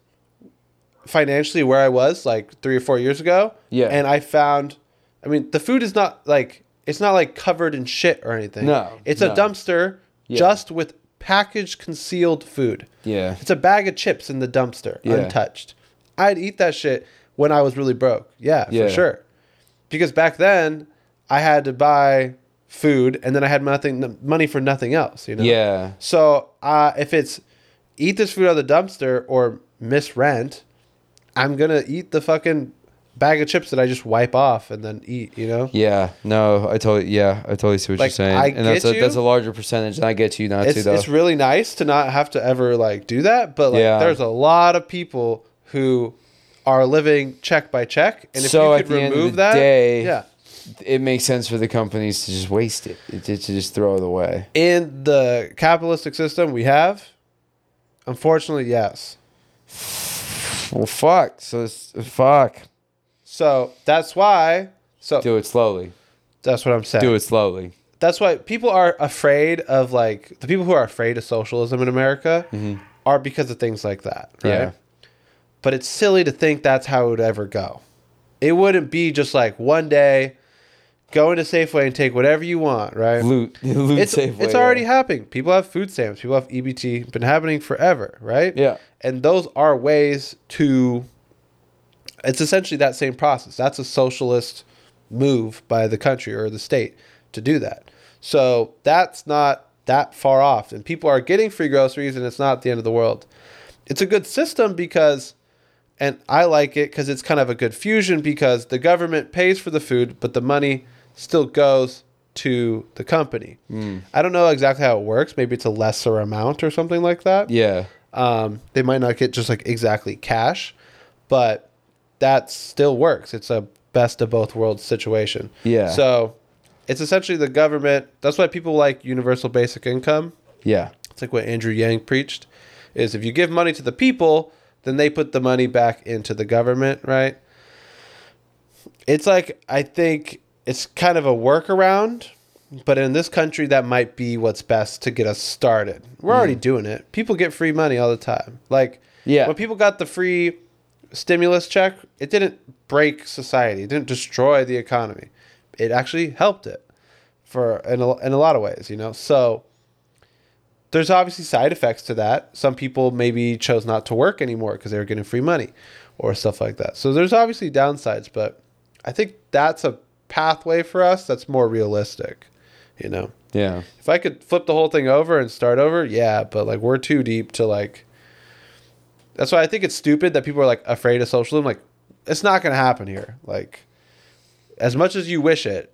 financially where I was like three or four years ago, Yeah. and I found, I mean, the food is not like it's not like covered in shit or anything. No, it's no. a dumpster Yeah. just with packaged concealed food. Yeah. It's a bag of chips in the dumpster, Yeah. untouched. I'd eat that shit when I was really broke. Yeah, Yeah. for sure. Because back then, I had to buy food, and then I had nothing, money for nothing else. You know. Yeah. So uh, if it's eat this food out of the dumpster or miss rent, I'm gonna eat the fucking bag of chips that I just wipe off and then eat. You know. Yeah, no, I totally, yeah, I totally see what Like, you're saying, I and that's a, that's a larger percentage, and I get you not It's to though. it's really nice to not have to ever like do that, but like Yeah. there's a lot of people who are living check by check, and if So you at could the end of remove the that, day- yeah. it makes sense for the companies to just waste it, to, to just throw it away. In the capitalistic system we have, unfortunately, yes. Well, fuck. So it's, fuck. So that's why. So Do it slowly. that's what I'm saying. Do it slowly. that's why people are afraid of like the people who are afraid of socialism in America are because of things like that, right? Mm-hmm. Yeah. But it's silly to think that's how it would ever go. It wouldn't be just like one day go into Safeway and take whatever you want, right? Loot, loot it's Safeway, it's yeah. already happening. People have food stamps. People have EBT. Been happening forever, right? Yeah. And those are ways to. It's essentially that same process. That's a socialist move by the country or the state to do that. So that's not that far off, and people are getting free groceries, and it's not the end of the world. It's a good system because, and I like it because it's kind of a good fusion because the government pays for the food, but the money still goes to the company. I don't know exactly how it works. Maybe it's a lesser amount or something like that. Yeah. Um, they might not get just like exactly cash, but that still works. It's a best of both worlds situation. Yeah. So it's essentially the government. That's why people like universal basic income. Yeah. It's like what Andrew Yang preached is if you give money to the people, then they put the money back into the government, right? It's like I think it's kind of a workaround, but in this country that might be what's best to get us started. We're already mm. doing it. People get free money all the time. Like Yeah. when people got the free stimulus check, it didn't break society. It didn't destroy the economy. It actually helped it for in a, in a lot of ways, you know. So there's obviously side effects to that. Some people maybe chose not to work anymore because they were getting free money or stuff like that. So there's obviously downsides, but I think that's a pathway for us that's more realistic, you know. Yeah. If I could flip the whole thing over and start over, yeah, but like we're too deep to like That's why I think it's stupid that people are like afraid of socialism like it's not going to happen here. Like as much as you wish it,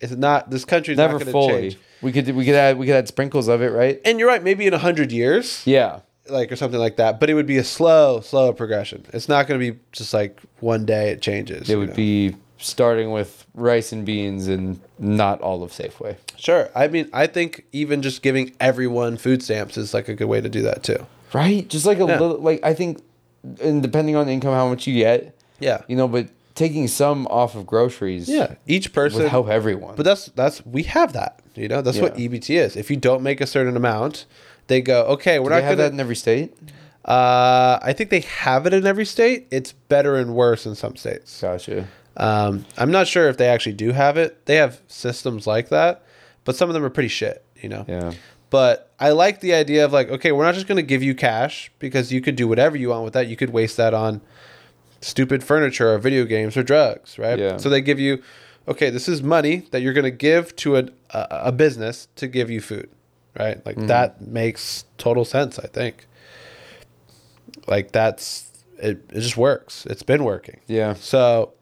it's not this country's Never not fully. change. We could we could add we could add sprinkles of it, right? And you're right, maybe in a 100 years, Yeah. like or something like that. But it would be a slow, slow progression. It's not going to be just like one day it changes. It would know? be starting with rice and beans and not all of Safeway. sure. I mean, I think even just giving everyone food stamps is like a good way to do that too. Right? Just like a Yeah. little like I think and depending on income how much you get, Yeah, you know, but taking some off of groceries yeah. Each person would help everyone. But that's that's we have that. You know, that's what EBT is. If you don't make a certain amount, they go, okay, we're Do they not have gonna. that in every state? uh, I think they have it in every state. It's better and worse in some states. Gotcha. Um, I'm not sure if they actually do have it. They have systems like that, but some of them are pretty shit. You know. Yeah. But I like the idea of like, okay, we're not just going to give you cash because you could do whatever you want with that. You could waste that on stupid furniture or video games or drugs, right? Yeah. So they give you, okay, this is money that you're going to give to a, a, a business to give you food, right? Like mm-hmm. that makes total sense, I think. Like that's, it, it just works. It's been working. Yeah. So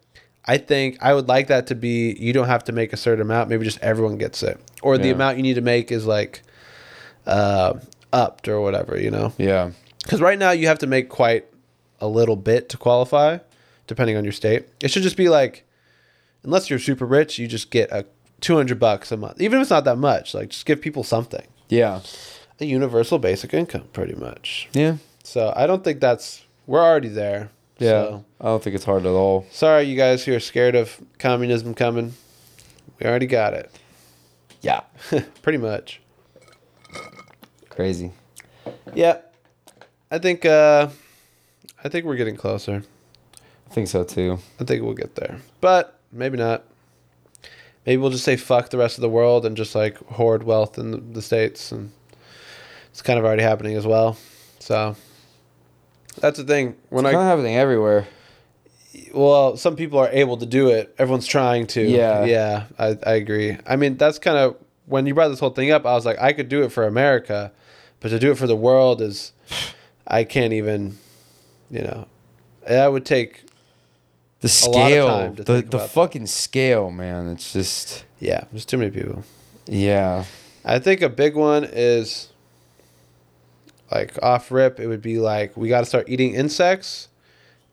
I think I would like that to be you don't have to make a certain amount, maybe just everyone gets it. Or the amount you need to make is like uh upped or whatever, you know. Yeah. Cuz right now you have to make quite a little bit to qualify depending on your state. It should just be like unless you're super rich, you just get a 200 bucks a month. Even if it's not that much, like just give people something. Yeah. A universal basic income pretty much. Yeah. So I don't think that's we're already there. Yeah. So. I don't think it's hard at all. Sorry, you guys who are scared of communism coming. We already got it. Yeah. Pretty much. Crazy. Yeah. I think uh I think we're getting closer. I think so too. I think we'll get there. But maybe not. Maybe we'll just say fuck the rest of the world and just like hoard wealth in the, the states and it's kind of already happening as well. So that's the thing. When It's I kind of happening everywhere. well, some people are able to do it. Everyone's trying to. Yeah. Yeah, I, I agree. I mean, that's kind of when you brought this whole thing up, I was like, I could do it for America, but to do it for the world is, I can't even, you know, that would take, The A lot of scale, time to the the about that. fucking scale, man. It's just yeah, there's too many people. yeah. I think a big one is, like off rip, it would be like we got to start eating insects,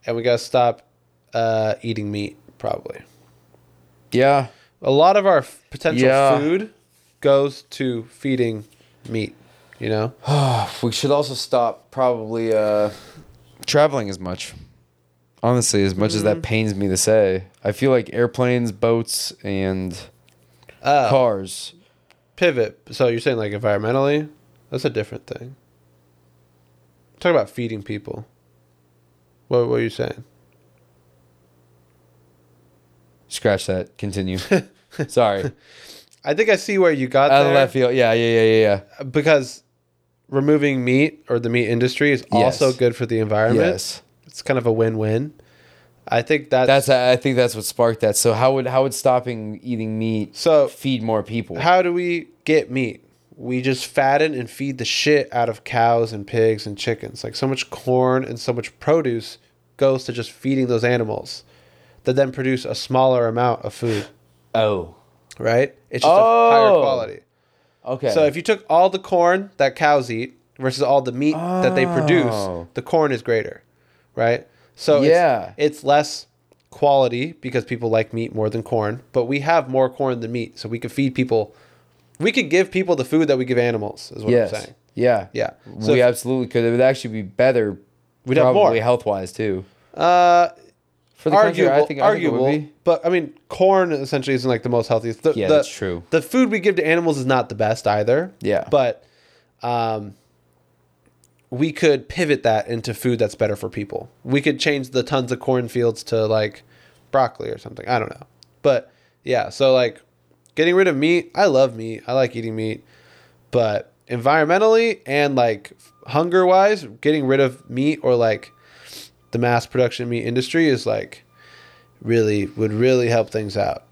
and we got to stop uh, eating meat probably. Yeah. a lot of our potential Yeah. food goes to feeding meat you know We should also stop probably uh traveling as much. Honestly, as much as that pains me to say, I feel like airplanes, boats, and uh, cars. pivot so you're saying like environmentally that's a different thing talk about feeding people what, what are you saying Scratch that. Continue. Sorry. i think i see where you got Out of there left field. Yeah, yeah, yeah, yeah, yeah. because removing meat or the meat industry is Yes. also good for the environment Yes. it's kind of a win-win i think that's, That's I think that's what sparked that. So how would how would stopping eating meat So- feed more people? How do we get meat? We just fatten and feed the shit out of cows and pigs and chickens. Like so much corn and so much produce goes to just feeding those animals that then produce a smaller amount of food, oh. Right? It's just a higher Oh. quality. Okay. So if you took all the corn that cows eat versus all the meat that they produce, Oh. the corn is greater, right? So Yeah. it's, it's less quality because people like meat more than corn, but we have more corn than meat, so we could feed people. We could give people the food that we give animals. Is what yes. I'm saying. Yeah. Yeah. So we if- absolutely could. It would actually be better. We'd have probably more. health wise too. Uh, For the country, arguable, I think, I think it would be. but I mean, corn essentially isn't like the most healthiest. The, Yeah, the- that's true. The food we give to animals is not the best either. Yeah. but um, we could pivot that into food that's better for people. We could change the tons of corn fields to like broccoli or something. I don't know, but yeah. So like, getting rid of meat. I love meat. I like eating meat, but environmentally and like hunger wise, getting rid of meat or like the mass production meat industry is like really would really help things out.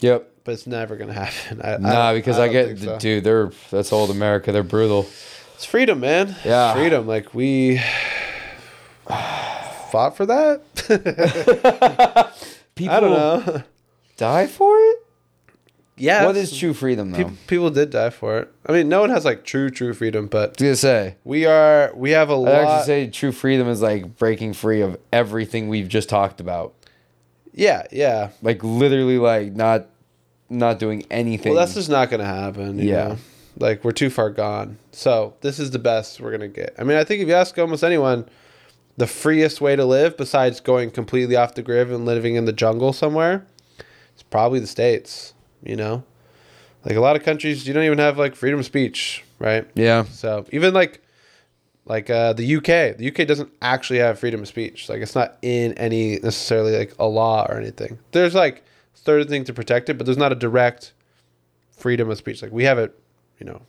Yep. But it's never gonna happen. I, Nah, because I, don't get, so. dude, they're that's old America. They're brutal. It's freedom, man. Yeah. It's freedom. Like we fought for that. People I don't know. die for it. Yeah. What is true freedom though? People, people did die for it. I mean, no one has like true, true freedom, but I was gonna say. we are. We have a I'd lot. actually say true freedom is like breaking free of everything we've just talked about. yeah, yeah. Like literally, like not not doing anything. Well, that's just not gonna happen. you Yeah. know? Like we're too far gone. So this is the best we're gonna get. I mean, I think if you ask almost anyone, the freest way to live, besides going completely off the grid and living in the jungle somewhere, it's probably the states. You know, like a lot of countries, you don't even have like freedom of speech, right? yeah. So even like like uh, the UK, the UK doesn't actually have freedom of speech. Like it's not in any necessarily like a law or anything. There's like certain things to protect it, but there's not a direct freedom of speech. Like we have it, you know,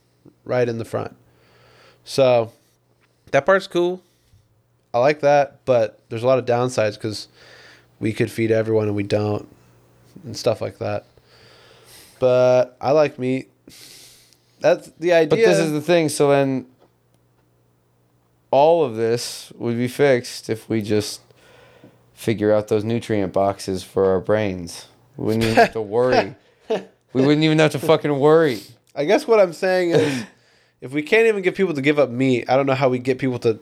right in the front. So that part's cool. I like that, but there's a lot of downsides because we could feed everyone and we don't, and stuff like that. But I like meat. That's the idea. But this is the thing. So then, all of this would be fixed if we just figure out those nutrient boxes for our brains. We wouldn't even have to worry. We wouldn't even have to fucking worry. I guess what I'm saying is, if we can't even get people to give up meat, I don't know how we get people to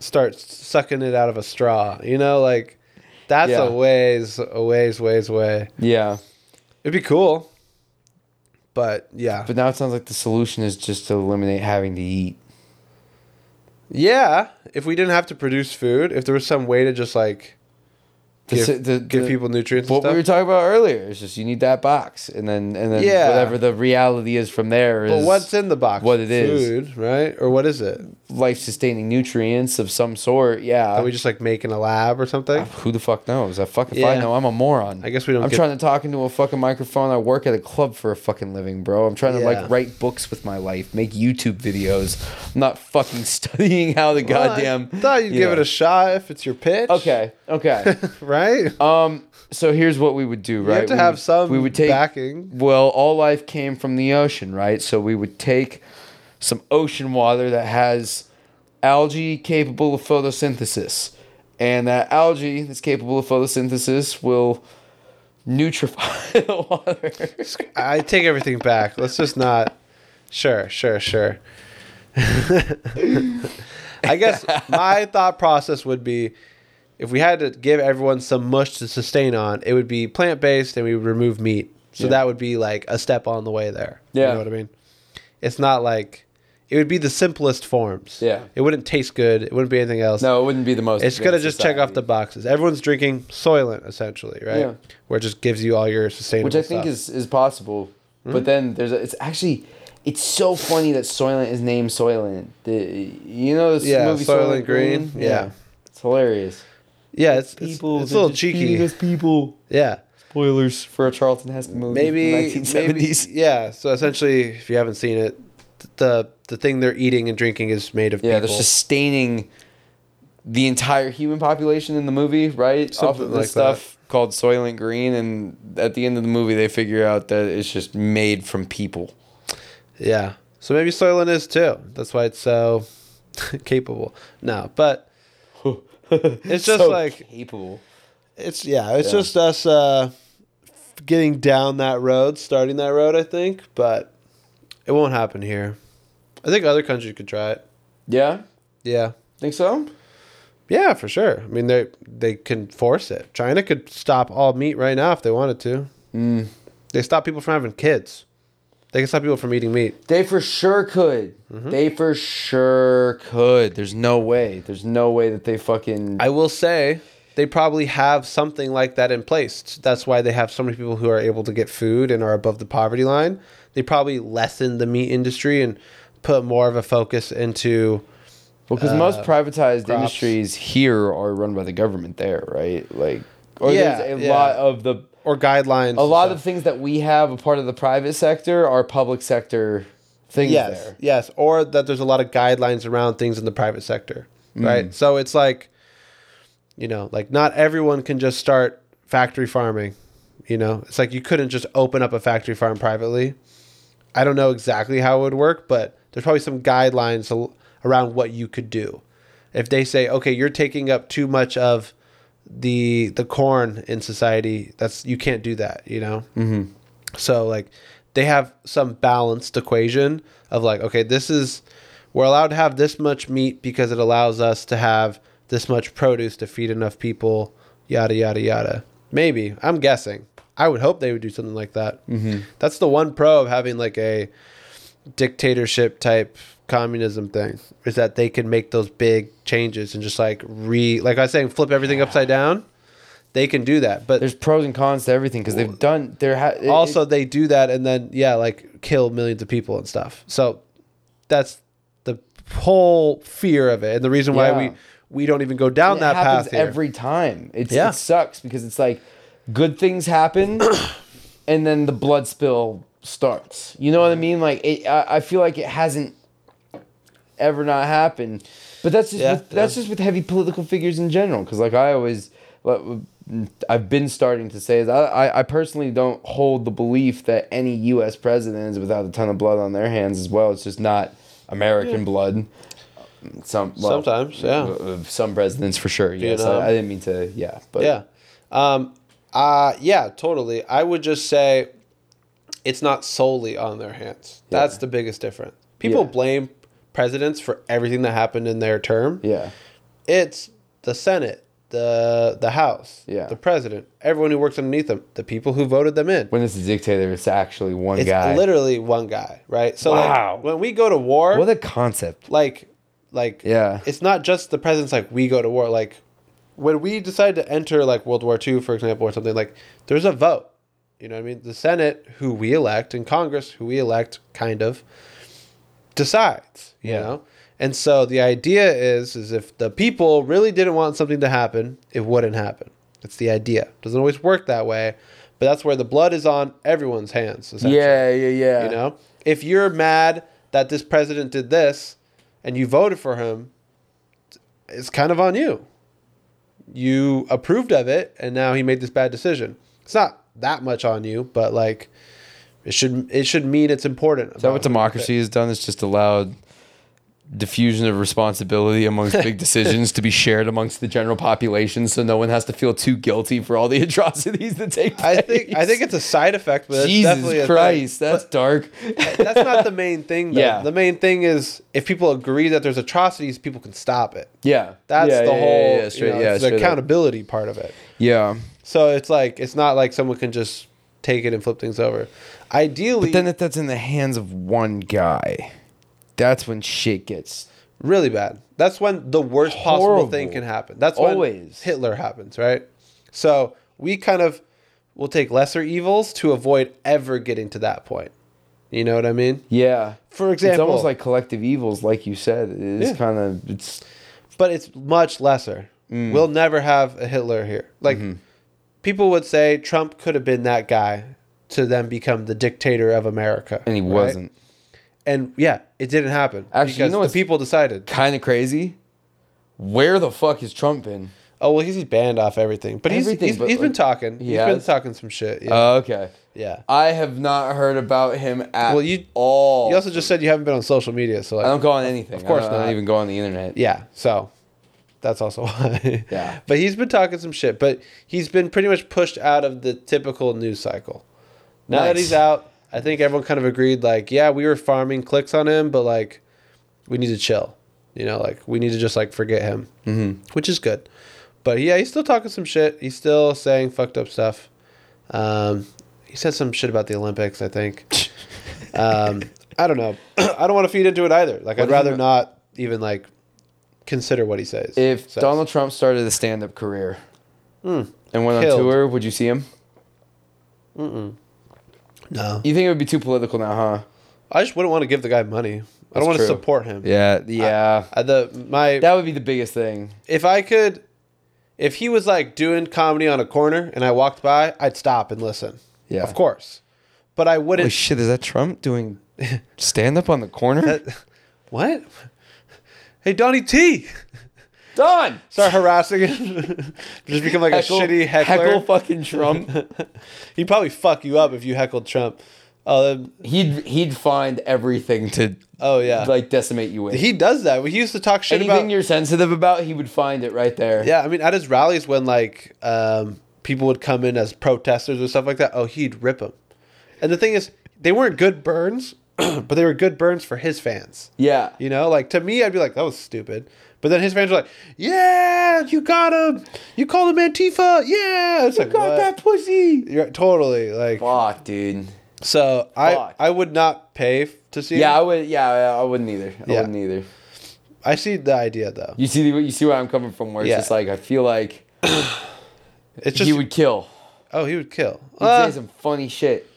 start sucking it out of a straw. You know, like that's Yeah. a ways, a ways, ways way. Yeah. It'd be cool, but yeah, But now it sounds like the solution is just to eliminate having to eat. yeah. If we didn't have to produce food, if there was some way to just like give, si- the- give the- people nutrients What we were talking about earlier is just you need that box, and then and then Yeah. whatever the reality is from there is but what's in the box? what it is. Food, right? Or what is it? life sustaining nutrients of some sort. Yeah. Are we just like making a lab or something? Uh, who the fuck knows? I fucking if I Yeah. know. I'm a moron. I guess we don't I'm get- trying to talk into a fucking microphone. I work at a club for a fucking living, bro. I'm trying to Yeah. like write books with my life, make YouTube videos. I'm not fucking studying how the Well, I goddamn. thought you'd you give know. it a shot if it's your pitch. Okay. Okay. right? Um. So here's what we would do, right? you have to We have would- some We would take. backing. Well, all life came from the ocean, right? So we would take some ocean water that has algae capable of photosynthesis. And that algae that's capable of photosynthesis will nutrify the water. I take everything back. Let's just not. Sure, sure, sure. I guess my thought process would be if we had to give everyone some mush to sustain on, it would be plant based and we would remove meat. So Yeah. that would be like a step on the way there. Yeah. You know what I mean? It's not like it would be the simplest forms. Yeah. It wouldn't taste good. It wouldn't be anything else. no, it wouldn't be the most. It's gonna just check off the boxes. Everyone's drinking Soylent essentially, right? Yeah. Where it just gives you all your sustainable which I think stuff. is is possible. Hmm? But then there's a, it's actually it's so funny that Soylent is named Soylent. The you know this Yeah, movie Soylent Soylent, Green? Green? Yeah. It's hilarious. Yeah, it's it's, it's a little cheeky. people. Yeah, Spoilers for a Charlton Heston movie. maybe from the maybe 1970s. yeah. So essentially, if you haven't seen it, the the thing they're eating and drinking is made of Yeah, people. they're sustaining the entire human population in the movie, right? Off Something of this like stuff called Soylent Green, and at the end of the movie, they figure out that it's just made from people. yeah. So maybe Soylent is too. That's why it's so capable. No, but it's just like- capable. it's yeah, it's Yeah. just us uh, getting down that road, starting that road. I think, but it won't happen here. I think other countries could try it. Yeah, Yeah. think so. Yeah, for sure. I mean, they they can force it. China could stop all meat right now if they wanted to. Mm. They stop people from having kids. They can stop people from eating meat. They for sure could. Mm-hmm. They for sure could. There's no way. There's no way that they fucking. I will say they probably have something like that in place. That's why they have so many people who are able to get food and are above the poverty line. They probably lessen the meat industry and put more of a focus into Well, Because most uh, privatized crops. industries here are run by the government there, right? Like, or Yeah, there's a yeah. lot of the or guidelines. a lot of things that we have a part of the private sector are public sector things yes, there. yes, or that there's a lot of guidelines around things in the private sector, Mm. right? So it's like, you know, like not everyone can just start factory farming. You know, it's like you couldn't just open up a factory farm privately. I don't know exactly how it would work, but there's probably some guidelines around what you could do. If they say, okay, you're taking up too much of the the corn in society, that's you can't do that. You know. Mm-hmm. So like they have some balanced equation of like, okay, this is we're allowed to have this much meat because it allows us to have this much produce to feed enough people, yada yada yada. Maybe I'm guessing. I would hope they would do something like that. Mm-hmm. That's the one pro of having like a dictatorship type communism thing is that they can make those big changes and just like re like I was saying flip everything upside down. They can do that, but There's pros and cons to everything because they've done. There ha- it- also they do that and then yeah like kill millions of people and stuff so that's the whole fear of it and the reason why Yeah. we we don't even go down it that path here. every time. It's, Yeah. It sucks because it's like good things happen, and then the blood spill starts. You know what I mean? Like it, I, I feel like it hasn't ever not happen. But that's just Yeah, with, that's yeah. just with heavy political figures in general. Because like I always, I've been starting to say is I, I personally don't hold the belief that any U.S. president is without a ton of blood on their hands as well. It's just not American blood. Some well, Sometimes, yeah. uh, some presidents for sure. Yes, Vietnam. I, I didn't mean to. Yeah, but yeah um uh yeah totally i would just say it's not solely on their hands that's Yeah. the biggest difference people Yeah. blame presidents for everything that happened in their term yeah, it's the senate the the house Yeah. the president everyone who works underneath them the people who voted them in when it's a dictator, it's actually one It's guy. literally one guy, right? So Wow. like, when we go to war, what a concept. like, like, Yeah. it's not just the president's like we go to war. Like, when we decide to enter like World War II, for example, or something like, there's a vote. You know what I mean? The Senate, who we elect, and Congress, who we elect, kind of decides. You Yeah. know. And so the idea is, is if the people really didn't want something to happen, it wouldn't happen. It's the idea. Doesn't always work that way, but that's where the blood is on everyone's hands. essentially. Yeah, yeah, yeah. You know, if you're mad that this president did this and you voted for him, it's kind of on you. You approved of it and now he made this bad decision. It's not that much on you, but like it should it should mean it's important. Is that what democracy has done? It's just allowed diffusion of responsibility amongst big decisions to be shared amongst the general population, so no one has to feel too guilty for all the atrocities that take place. I think I think it's a side effect, but it's definitely a Jesus. Christ, that's dark. That's not the main thing. Though. Yeah. The main thing is if people agree that there's atrocities, people can stop it. Yeah, That's Yeah, the yeah, whole yeah, you straight- know, yeah, the up. accountability part of it. Yeah, So it's like it's not like someone can just take it and flip things over. Ideally, but then if that's in the hands of one guy, that's when shit gets really bad. That's when the worst possible thing can happen. That's when Always. Hitler happens, right? So we kind of will take lesser evils to avoid ever getting to that point. You know what I mean? yeah. For example, It's almost like collective evils, like you said. It's Yeah. kind of it's but it's much lesser. Mm. We'll never have a Hitler here. Like Mm-hmm. people would say Trump could have been that guy to then become the dictator of America. and he right? wasn't. And yeah, it didn't happen. Actually, you know the people decided. Kind of crazy. Where the fuck has Trump been? Oh well, he's banned off everything. But Everything, he's he's, but, he's been talking. he He's been talking some shit. Yeah. Oh, okay. yeah. I have not heard about him at Well, you- all. You also just said you haven't been on social media, so like, I don't go on anything. Of course I don't, I don't even go on the internet. yeah. So that's also why. Yeah. But he's been talking some shit. But he's been pretty much pushed out of the typical news cycle. Now that he's out, I think everyone kind of agreed. Like, yeah, we were farming clicks on him, but like, we need to chill. You know, like we need to just like forget him, mm-hmm. which is good. But yeah, he's still talking some shit. He's still saying fucked up stuff. Um, he said some shit about the Olympics. I think. um, I don't know. I don't want to feed into it either. Like, What I'd rather not even like consider what he says. If says. Donald Trump started a stand-up career and went Killed. on tour, would you see him? No, You think it would be too political now, huh? I just wouldn't want to give the guy money. I don't want to support him. Yeah, yeah. I, the my that would be the biggest thing. if I could, if he was like doing comedy on a corner and I walked by, I'd stop and listen. Yeah. of course. But I wouldn't. shit! Is that Trump doing stand-up on the corner? that- what? Hey, Donnie T. Done. Start harassing him. Just become like a shitty heckler. Heckle fucking Trump. He'd probably fuck you up if you heckled Trump. Then- he'd he'd find everything to oh yeah. like decimate you with. he does that. He used to talk shit Anything about. you're sensitive about, he would find it right there. Yeah, I mean, at his rallies when like um, people would come in as protesters or stuff like that, oh, he'd rip them. And the thing is, they weren't good burns, but they were good burns for his fans. Yeah. You know, like to me, I'd be like, that was stupid. But then his fans were like, yeah, you got him. You called him Antifa. Yeah. It's like, Got what? that pussy. You're, totally. Like, Fuck, dude. so I, Fuck. I would not pay to see Yeah, I would. Yeah, I wouldn't either. I Yeah. wouldn't either. I see the idea though. You see, you see where I'm coming from. Where it's Yeah. just like I feel like It's just, he would kill. oh, he would kill. He'd Uh, say some funny shit.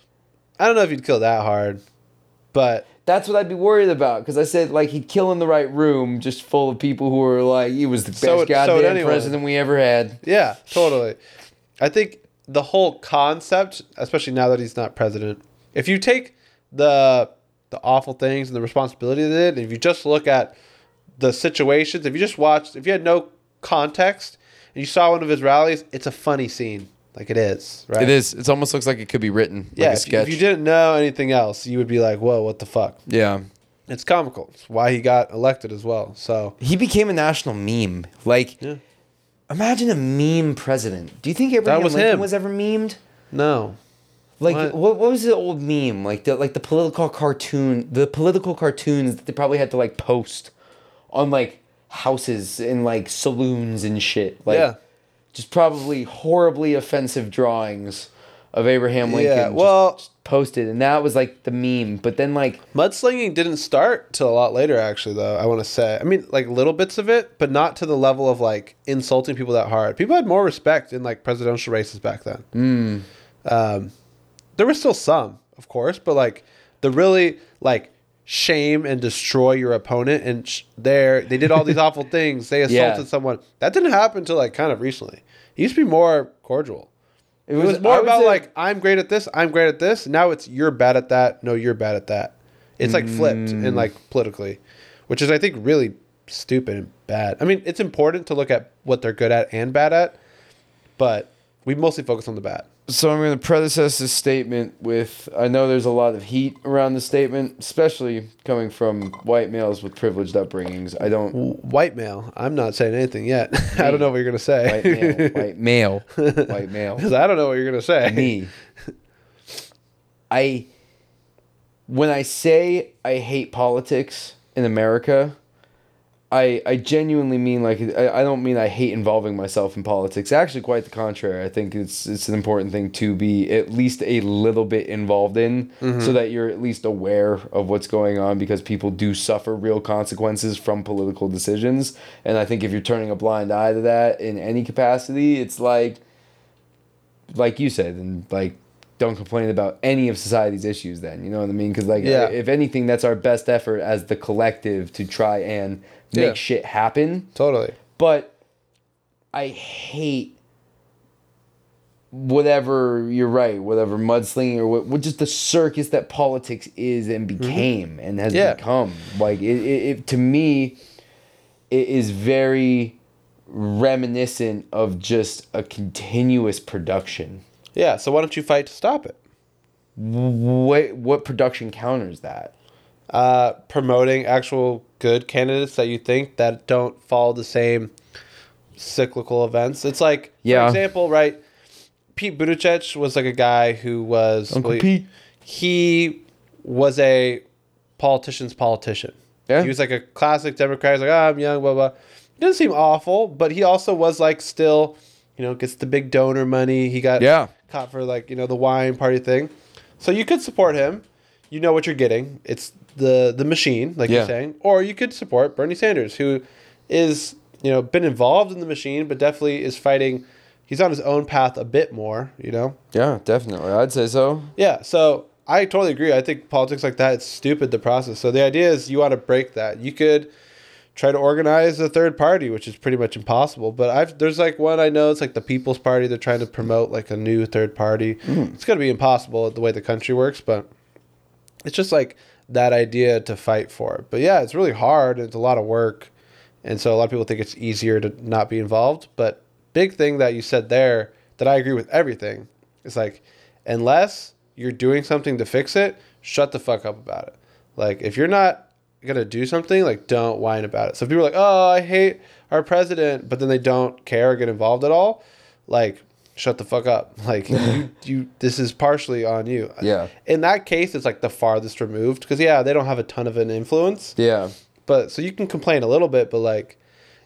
I don't know if he'd kill that hard, but That's what I'd be worried about because I said like he'd kill in the right room, just full of people who were like he was the best So would- so goddamn president we ever had. Yeah, totally. I think the whole concept, especially now that he's not president, if you take the the awful things and the responsibility of it, and if you just look at the situations, if you just watched, if you had no context and you saw one of his rallies, it's a funny scene, like it is, right? It is. It almost looks like it could be written. Yeah, like a if, you- sketch. if you didn't know anything else, you would be like, "Whoa, what the fuck?" yeah. It's comical. It's why he got elected as well. So He became a national meme. Like, Yeah. imagine a meme president. Do you think Abraham was Lincoln him. was ever memed? no, Like What? what? what? was the old meme? Like the like the political cartoon, the political cartoons that they probably had to like post on like houses and like saloons and shit. Like Yeah. Just probably horribly offensive drawings of Abraham Lincoln. Yeah, just- well- just posted, and that was like the meme. But then like Mudslinging didn't start till a lot later, actually. Though I want to say, I mean, like little bits of it, but not to the level of like insulting people that hard. People had more respect in like presidential races back then. Mm. Um, there was still some, of course, but like the really like shame and destroy your opponent, and sh- there they did all these awful things. They assaulted Yeah. someone. That didn't happen until like kind of recently. It used to be more cordial. it It was, more about say- like I'm great at this, I'm great at this. Now it's you're bad at that. No, you're bad at that. It's like flipped Mm. and like politically, which is I think really stupid and bad. I mean, it's important to look at what they're good at and bad at, but we mostly focus on the bad. So I'm going to predecess this statement with I know there's a lot of heat around the statement, especially coming from white males with privileged upbringings. I don't White male. I'm not saying anything yet. I don't know what you're gonna white male, say. white male, white male. Because I don't know what you're gonna say. Me. I when I say I hate politics in America, I I genuinely mean like I, I don't mean I hate involving myself in politics. Actually, quite the contrary. I think it's it's an important thing to be at least a little bit involved in, so mm-hmm. that you're at least aware of what's going on because people do suffer real consequences from political decisions. And I think if you're turning a blind eye to that in any capacity, it's like like you said, and like don't complain about any of society's issues. Then you know what I mean? Because like, Yeah. if anything, that's our best effort as the collective to try and make Yeah. shit happen. Totally. But I hate whatever you're right, whatever mudslinging or what, what just the circus that politics is and became and has Mm-hmm. Yeah. become. Like it, it, it to me, it is very reminiscent of just a continuous production. Yeah. So why don't you fight to stop it? What what production counters that? uh, promoting actual good candidates that you think that don't follow the same cyclical events. It's like, Yeah. for example, right? Pete Buttigieg was like a guy who was Uncle well, Pete. He was a politician's politician. Yeah. He was like a classic Democrat. He's like, oh, I'm young, blah blah. He doesn't seem awful, but he also was like still, you know, gets the big donor money. He got Yeah. Caught for like you know the wine party thing. So you could support him. You know what you're getting. It's the the machine, like Yeah. you're saying, or you could support Bernie Sanders, who is you know been involved in the machine, but definitely is fighting. He's on his own path a bit more. You know. Yeah, definitely. I'd say so. Yeah. So I totally agree. I think politics like that it's stupid the process. So the idea is you want to break that. You could try to organize a third party, which is pretty much impossible. But I've there's like one I know it's like the People's Party. They're trying to promote like a new third party. Hmm. It's gonna be impossible the way the country works, but it's just like that idea to fight for it. But yeah, it's really hard. It's a lot of work, and so a lot of people think it's easier to not be involved. But big thing that you said there that I agree with everything is like unless you're doing something to fix it, shut the fuck up about it. Like if you're not gonna do something, like don't whine about it. So if people are like, "Oh, I hate our president," but then they don't care or get involved at all, like shut the fuck up. Like you, you, this is partially on you. Yeah. In that case, it's like the farthest removed because yeah, they don't have a ton of an influence, Yeah. but so you can complain a little bit, but like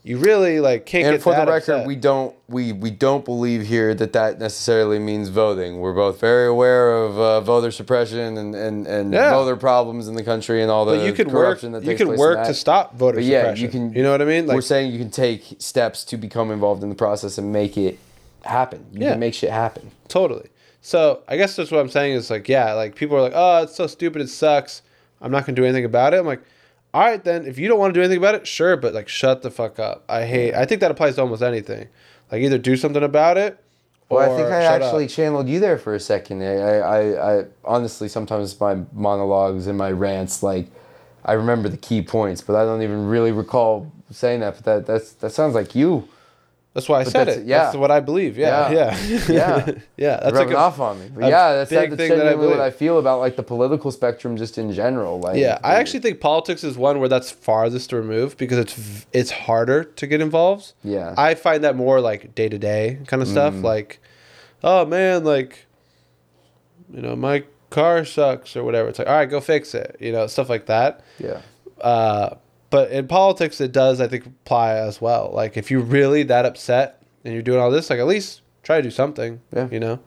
you really like can't And for the record, upset. we don't we we don't believe here that that necessarily means voting. We're both very aware of uh, voter suppression and and, and Yeah. voter problems in the country and all the But you could work. that You takes place work to stop voter But yeah, suppression. you can. You know what I mean? we're saying you can take steps to become involved in the process and make it happen. You Yeah. can make shit happen. totally. So I guess that's what I'm saying is like yeah, like people are like oh it's so stupid it sucks. I'm not gonna do anything about it. I'm like. All right, then. If you don't want to do anything about it, sure, but like, shut the fuck up. I hate. I think that applies to almost anything. Like, either do something about it, or Well, I think I actually Up. channeled you there for a second. I, I, I honestly sometimes my monologues and my rants like I remember the key points, but I don't even really recall saying that. But that that's that sounds like you. That's why I said it. yeah. That's what I believe. Yeah, Yeah. yeah, Yeah. yeah. That's rubbing like a, off on me. But yeah, that's, big that's thing that I what. I feel about like the political spectrum just in general. Like yeah. I actually think politics is one where that's farthest removed because it's it's harder to get involved. Yeah. I find that more like day to day kind of stuff. Like, oh man, like, you know, my car sucks or whatever. It's like, all right, go fix it. You know, stuff like that. yeah. Uh, but in politics, it does I think apply as well. Like, if you're really that upset and you're doing all this, like at least try to do something. Yeah. You know.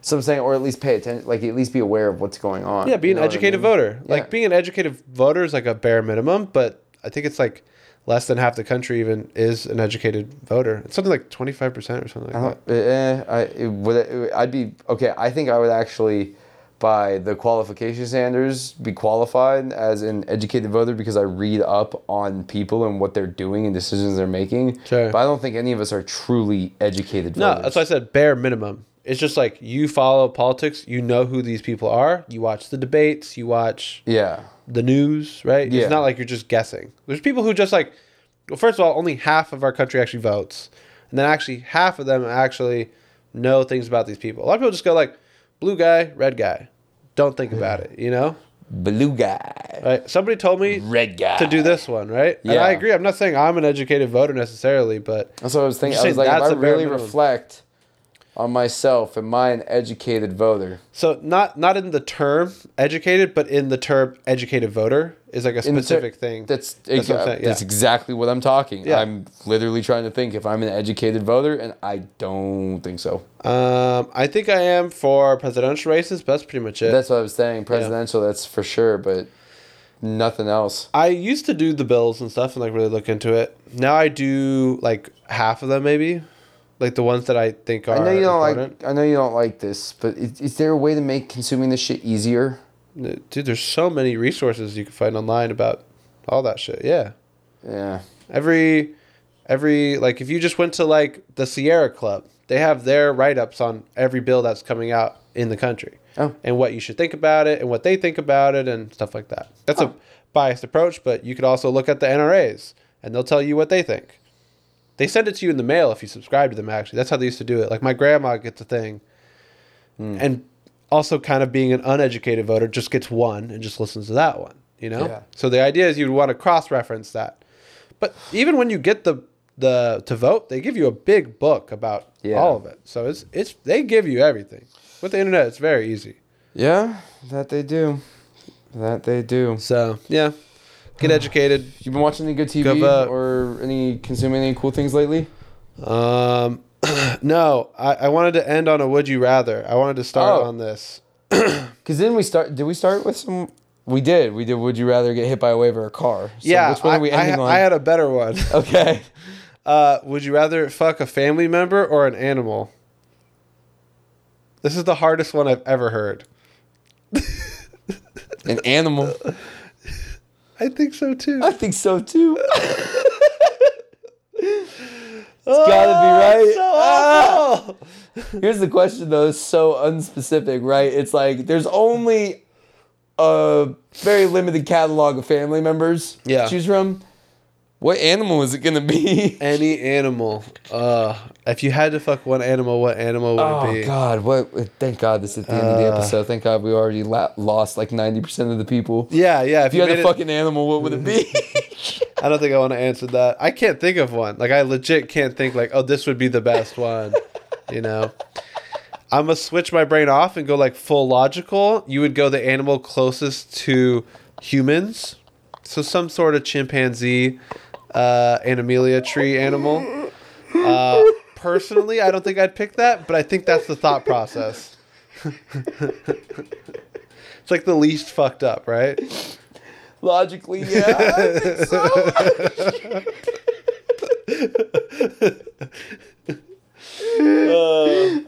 So I'm saying, or at least pay attention, like at least be aware of what's going on. Yeah, be You an know I educated mean? voter. Like Yeah. being an educated voter is like a bare minimum, but I think it's like less than half the country even is an educated voter. It's something like twenty five percent or something like don't, eh, I would I'd be okay. I think I would actually, by the qualification standards, be qualified as an educated voter because I read up on people and what they're doing and decisions they're making. Sure. But I don't think any of us are truly educated. that. No, voters. that's why I said bare minimum. It's just like you follow politics, you know who these people are. You watch the debates, you watch Yeah. the news, right? Yeah. It's not like you're just guessing. There's people who just like, well, first of all, only half of our country actually votes, and then actually half of them actually know things about these people. A lot of people just go like, blue guy, red guy, don't think about it, you know? Blue guy. Right? Somebody told me Red guy. to do this one, right? And I agree. I'm not saying I'm an educated voter necessarily, but That's what I was thinking. I was like, if I really reflect on myself, am I an educated voter? so not not in the term educated, but in the term educated voter is like a the ter- specific thing. That's That's exa- saying, that's exactly what I'm talking. Yeah. I'm literally trying to think if I'm an educated voter, and I don't think so. Um, I think I am for presidential races, but that's pretty much it. That's what I was saying. Presidential, that's for sure, but nothing else. I used to do the bills and stuff and like really look into it. Now I do like half of them maybe, like the ones that I think are. I know you don't important. like. I know you don't like this, but is, is there a way to make consuming this shit easier? Dude, there's so many resources you can find online about all that shit. Yeah, Yeah. every every like if you just went to like the Sierra Club, they have their write ups on every bill that's coming out in the country. Oh. and what you should think about it and what they think about it and stuff like that. That's a Oh. biased approach, but you could also look at the NRAs and they'll tell you what they think. They send it to you in the mail if you subscribe to them. Actually, that's how they used to do it. Like my grandma gets a thing, Hmm. and also kind of being an uneducated voter just gets one and just listens to that one. You know. Yeah. So the idea is you'd want to cross reference that, but even when you get the the to vote, they give you a big book about Yeah. all of it. So it's it's they give you everything. With the internet, it's very easy. Yeah, that they do. That they do. So yeah, get educated. You've been watching any good TV Go vote. or any consuming any cool things lately? Um, no, I, I wanted to end on a would you rather. I wanted to start Oh. on this. Because then we start. Did we start with some? We did. We did. Would you rather get hit by a wave or a car? So yeah, Which one I, are we I, ending on? I had a better one. okay. Uh, would you rather fuck a family member or an animal? This is the hardest one I've ever heard. An animal. I think so too. I think so too. It's gotta be right. So Ah! Here's the question though, it's so unspecific, right? It's like there's only a very limited catalog of family members Yeah. to choose from. What animal is it gonna be? Any animal. Uh, if you had to fuck one animal, what animal would it be? Oh? God! What? Thank God this is at the end of the Uh. episode. Thank God we already la- lost like ninety percent of the people. Yeah, yeah. If, If you had made a it- fucking animal, what would it be? I don't think I want to answer that. I can't think of one. Like I legit can't think like, oh, this would be the best one. You know, I'm gonna switch my brain off and go like full logical. You would go the animal closest to humans, so some sort of chimpanzee, uh, animalia tree animal. Uh, personally, I don't think I'd pick that, but I think that's the thought process. it's like the least fucked up, right? Logically, yeah. Think.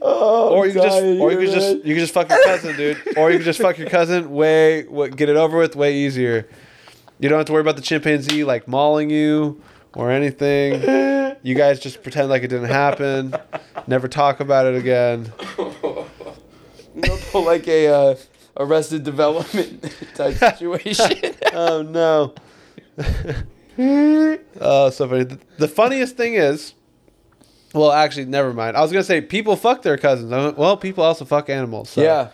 Oh, or you could just, or you could just, you could just fuck your cousin, dude. Or you could just fuck your cousin. Way, what, get it over with. Way easier. You don't have to worry about the chimpanzee like mauling you or anything. You guys just pretend like it didn't happen. Never talk about it again. Pull like a uh, Arrested Development type situation. Oh no. oh, so funny. The, the funniest thing is, well, actually, never mind. I was gonna say people fuck their cousins. Well, people also fuck animals. So, yeah.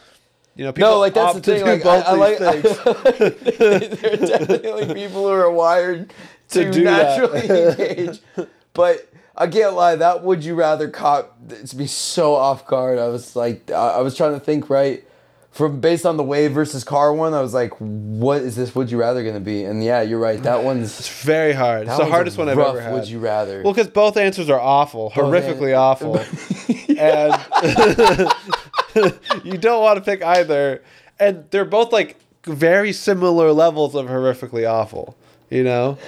You know, people No, like that's the thing. Like I, I like. there are definitely people who are wired to, To do that. naturally engage, but I can't lie. That would you rather cop? It's me so off guard. I was like, I I was trying to think right from based on the wave versus car one. I was like, what is this? Would you rather going to be? And yeah, you're right. That one's It's very hard. It's the hardest one I've rough ever had. Would you rather? Well, because both answers are awful, horrifically an- awful, and you don't want to pick either. And they're both like very similar levels of horrifically awful. You know.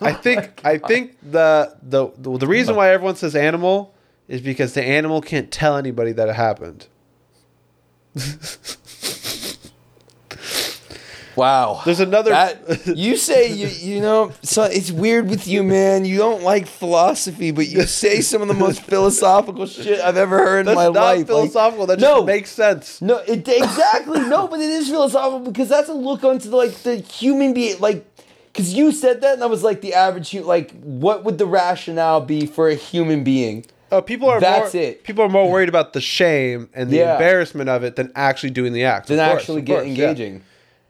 I think I think the, the the the reason why everyone says animal is because the animal can't tell anybody that it happened. Wow. There's another- That, you say you you know so it's weird with you, man. You don't like philosophy, but you say some of the most philosophical shit I've ever heard in That's my not life. Like, philosophical. that no. just makes sense. no, it exactly no, but it is philosophical because that's a look onto the, like the human being, like because you said that, and I was like the average human. Like, what would the rationale be for a human being? Oh, people are That's more, it. People are more worried about the shame and the Yeah. embarrassment of it than actually doing the act. Than course, actually get course, yeah.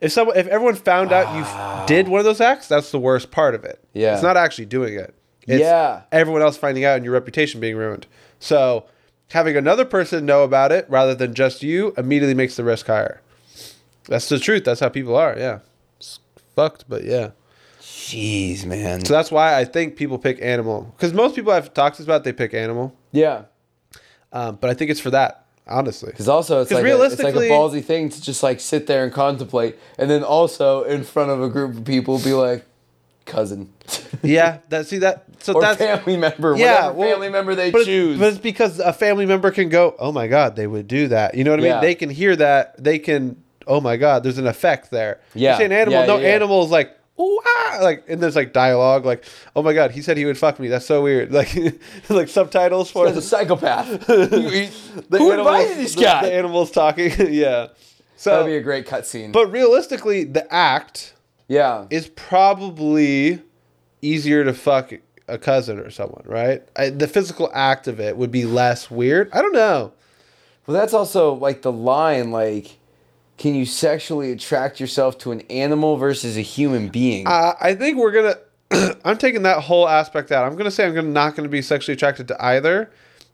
If someone, if everyone found out you did one of those acts, that's the worst part of it. Yeah. it's not actually doing it. It's Yeah. everyone else finding out and your reputation being ruined. So having another person know about it rather than just you immediately makes the risk higher. That's the truth. That's how people are. Yeah, it's fucked, but yeah. Jeez, man. So that's why I think people pick animal because most people I've talked to about they pick animal. Yeah. Um, but I think it's for that, honestly. Because also it's 'Cause like, a, it's like a ballsy thing to just like sit there and contemplate, and then also in front of a group of people be like, cousin, Yeah, that see that. So or that's family member, yeah, whatever well, family member they but choose. It's, but it's because a family member can go, oh my god, they would do that. You know what I mean? Yeah. They can hear that. They can. Oh my god, there's an effect there. Yeah. You say an animal. Yeah, no yeah, yeah. animal is like. Ooh, ah, like and there's like dialogue like oh my god he said he would fuck me that's so weird like like subtitles for the psychopath, the who animals- invited this the- guy? the animals talking yeah so That'd be a great cutscene. but realistically the act yeah, is probably easier to fuck a cousin or someone, right? I, the physical act of it would be less weird. I don't know. well, that's also like the line. Like, can you sexually attract yourself to an animal versus a human being? Uh, I think we're gonna. I'm taking that whole aspect out. I'm gonna say I'm gonna not gonna be sexually attracted to either.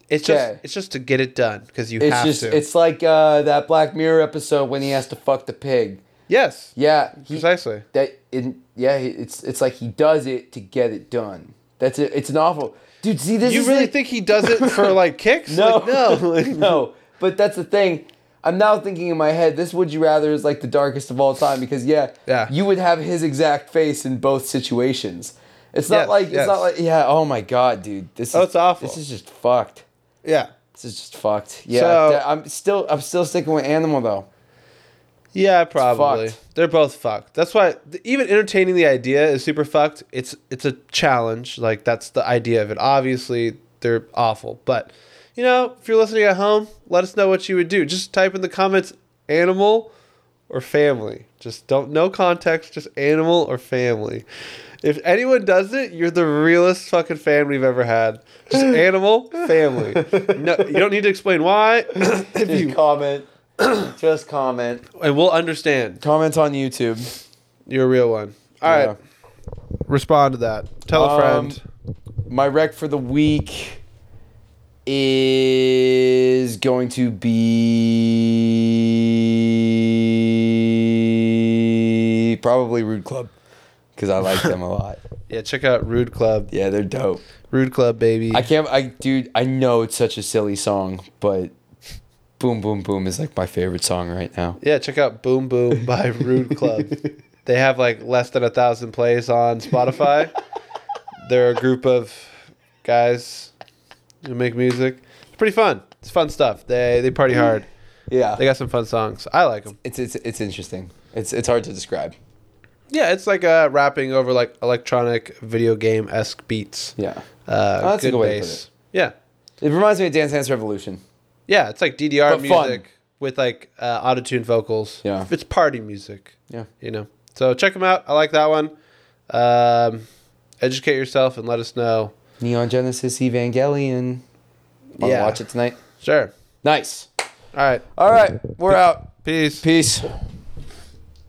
It's just it's just to get it done because you it's have just to. it's like uh, that Black Mirror episode when he has to fuck the pig. yes, Yeah, he, precisely. that in yeah it's it's like he does it to get it done that's it it's an awful dude see this You really think he does it for like kicks? no Like, no, Like, no but that's the thing i'm now thinking in my head this would you rather is like the darkest of all time because yeah Yeah. you would have his exact face in both situations it's not Yes, like it's not like yeah oh my god dude this oh, is Oh, it's awful. this is just fucked Yeah, this is just fucked yeah So- i'm still i'm still sticking with animal though Yeah, probably. They're both fucked. That's why even entertaining the idea is super fucked. It's it's a challenge. Like that's the idea of it. Obviously, they're awful, but you know, if you're listening at home, let us know what you would do. Just type in the comments animal or family. Just don't no context, just animal or family. If anyone does it, you're the realest fucking fan we've ever had. Just animal, family. No, you don't need to explain why. if just you comment just comment and we'll understand. comment on youtube You're a real one. All right. Yeah. Respond to that. Tell a Um, friend. my rec for the week is going to be probably Rude Club because I like them a lot. Yeah, check out Rude Club. Yeah, they're dope. Rude Club, baby. I can't. I dude. I know it's such a silly song, but "Boom Boom Boom" is like my favorite song right now. yeah, check out Boom Boom by Rude Club. they have like less than a thousand plays on Spotify. They're a group of guys who make music. It's pretty fun. It's fun stuff. They they party hard. Yeah, They got some fun songs. I like them. it's it's it's interesting. It's it's hard to describe. Yeah, it's like uh, rapping over like electronic video game esque beats. Yeah, Uh, Oh, that's a good good way to put bass. Yeah, it reminds me of Dance Dance Revolution. yeah. It's like DDR But fun. music with like uh, auto tune vocals. Yeah. it's party music. Yeah. you know. So check them out. I like that one. Um, educate yourself and let us know. Neon Genesis Evangelion. Want Yeah. watch it tonight? Sure. Nice. All right. All right, we're out. Peace. Peace.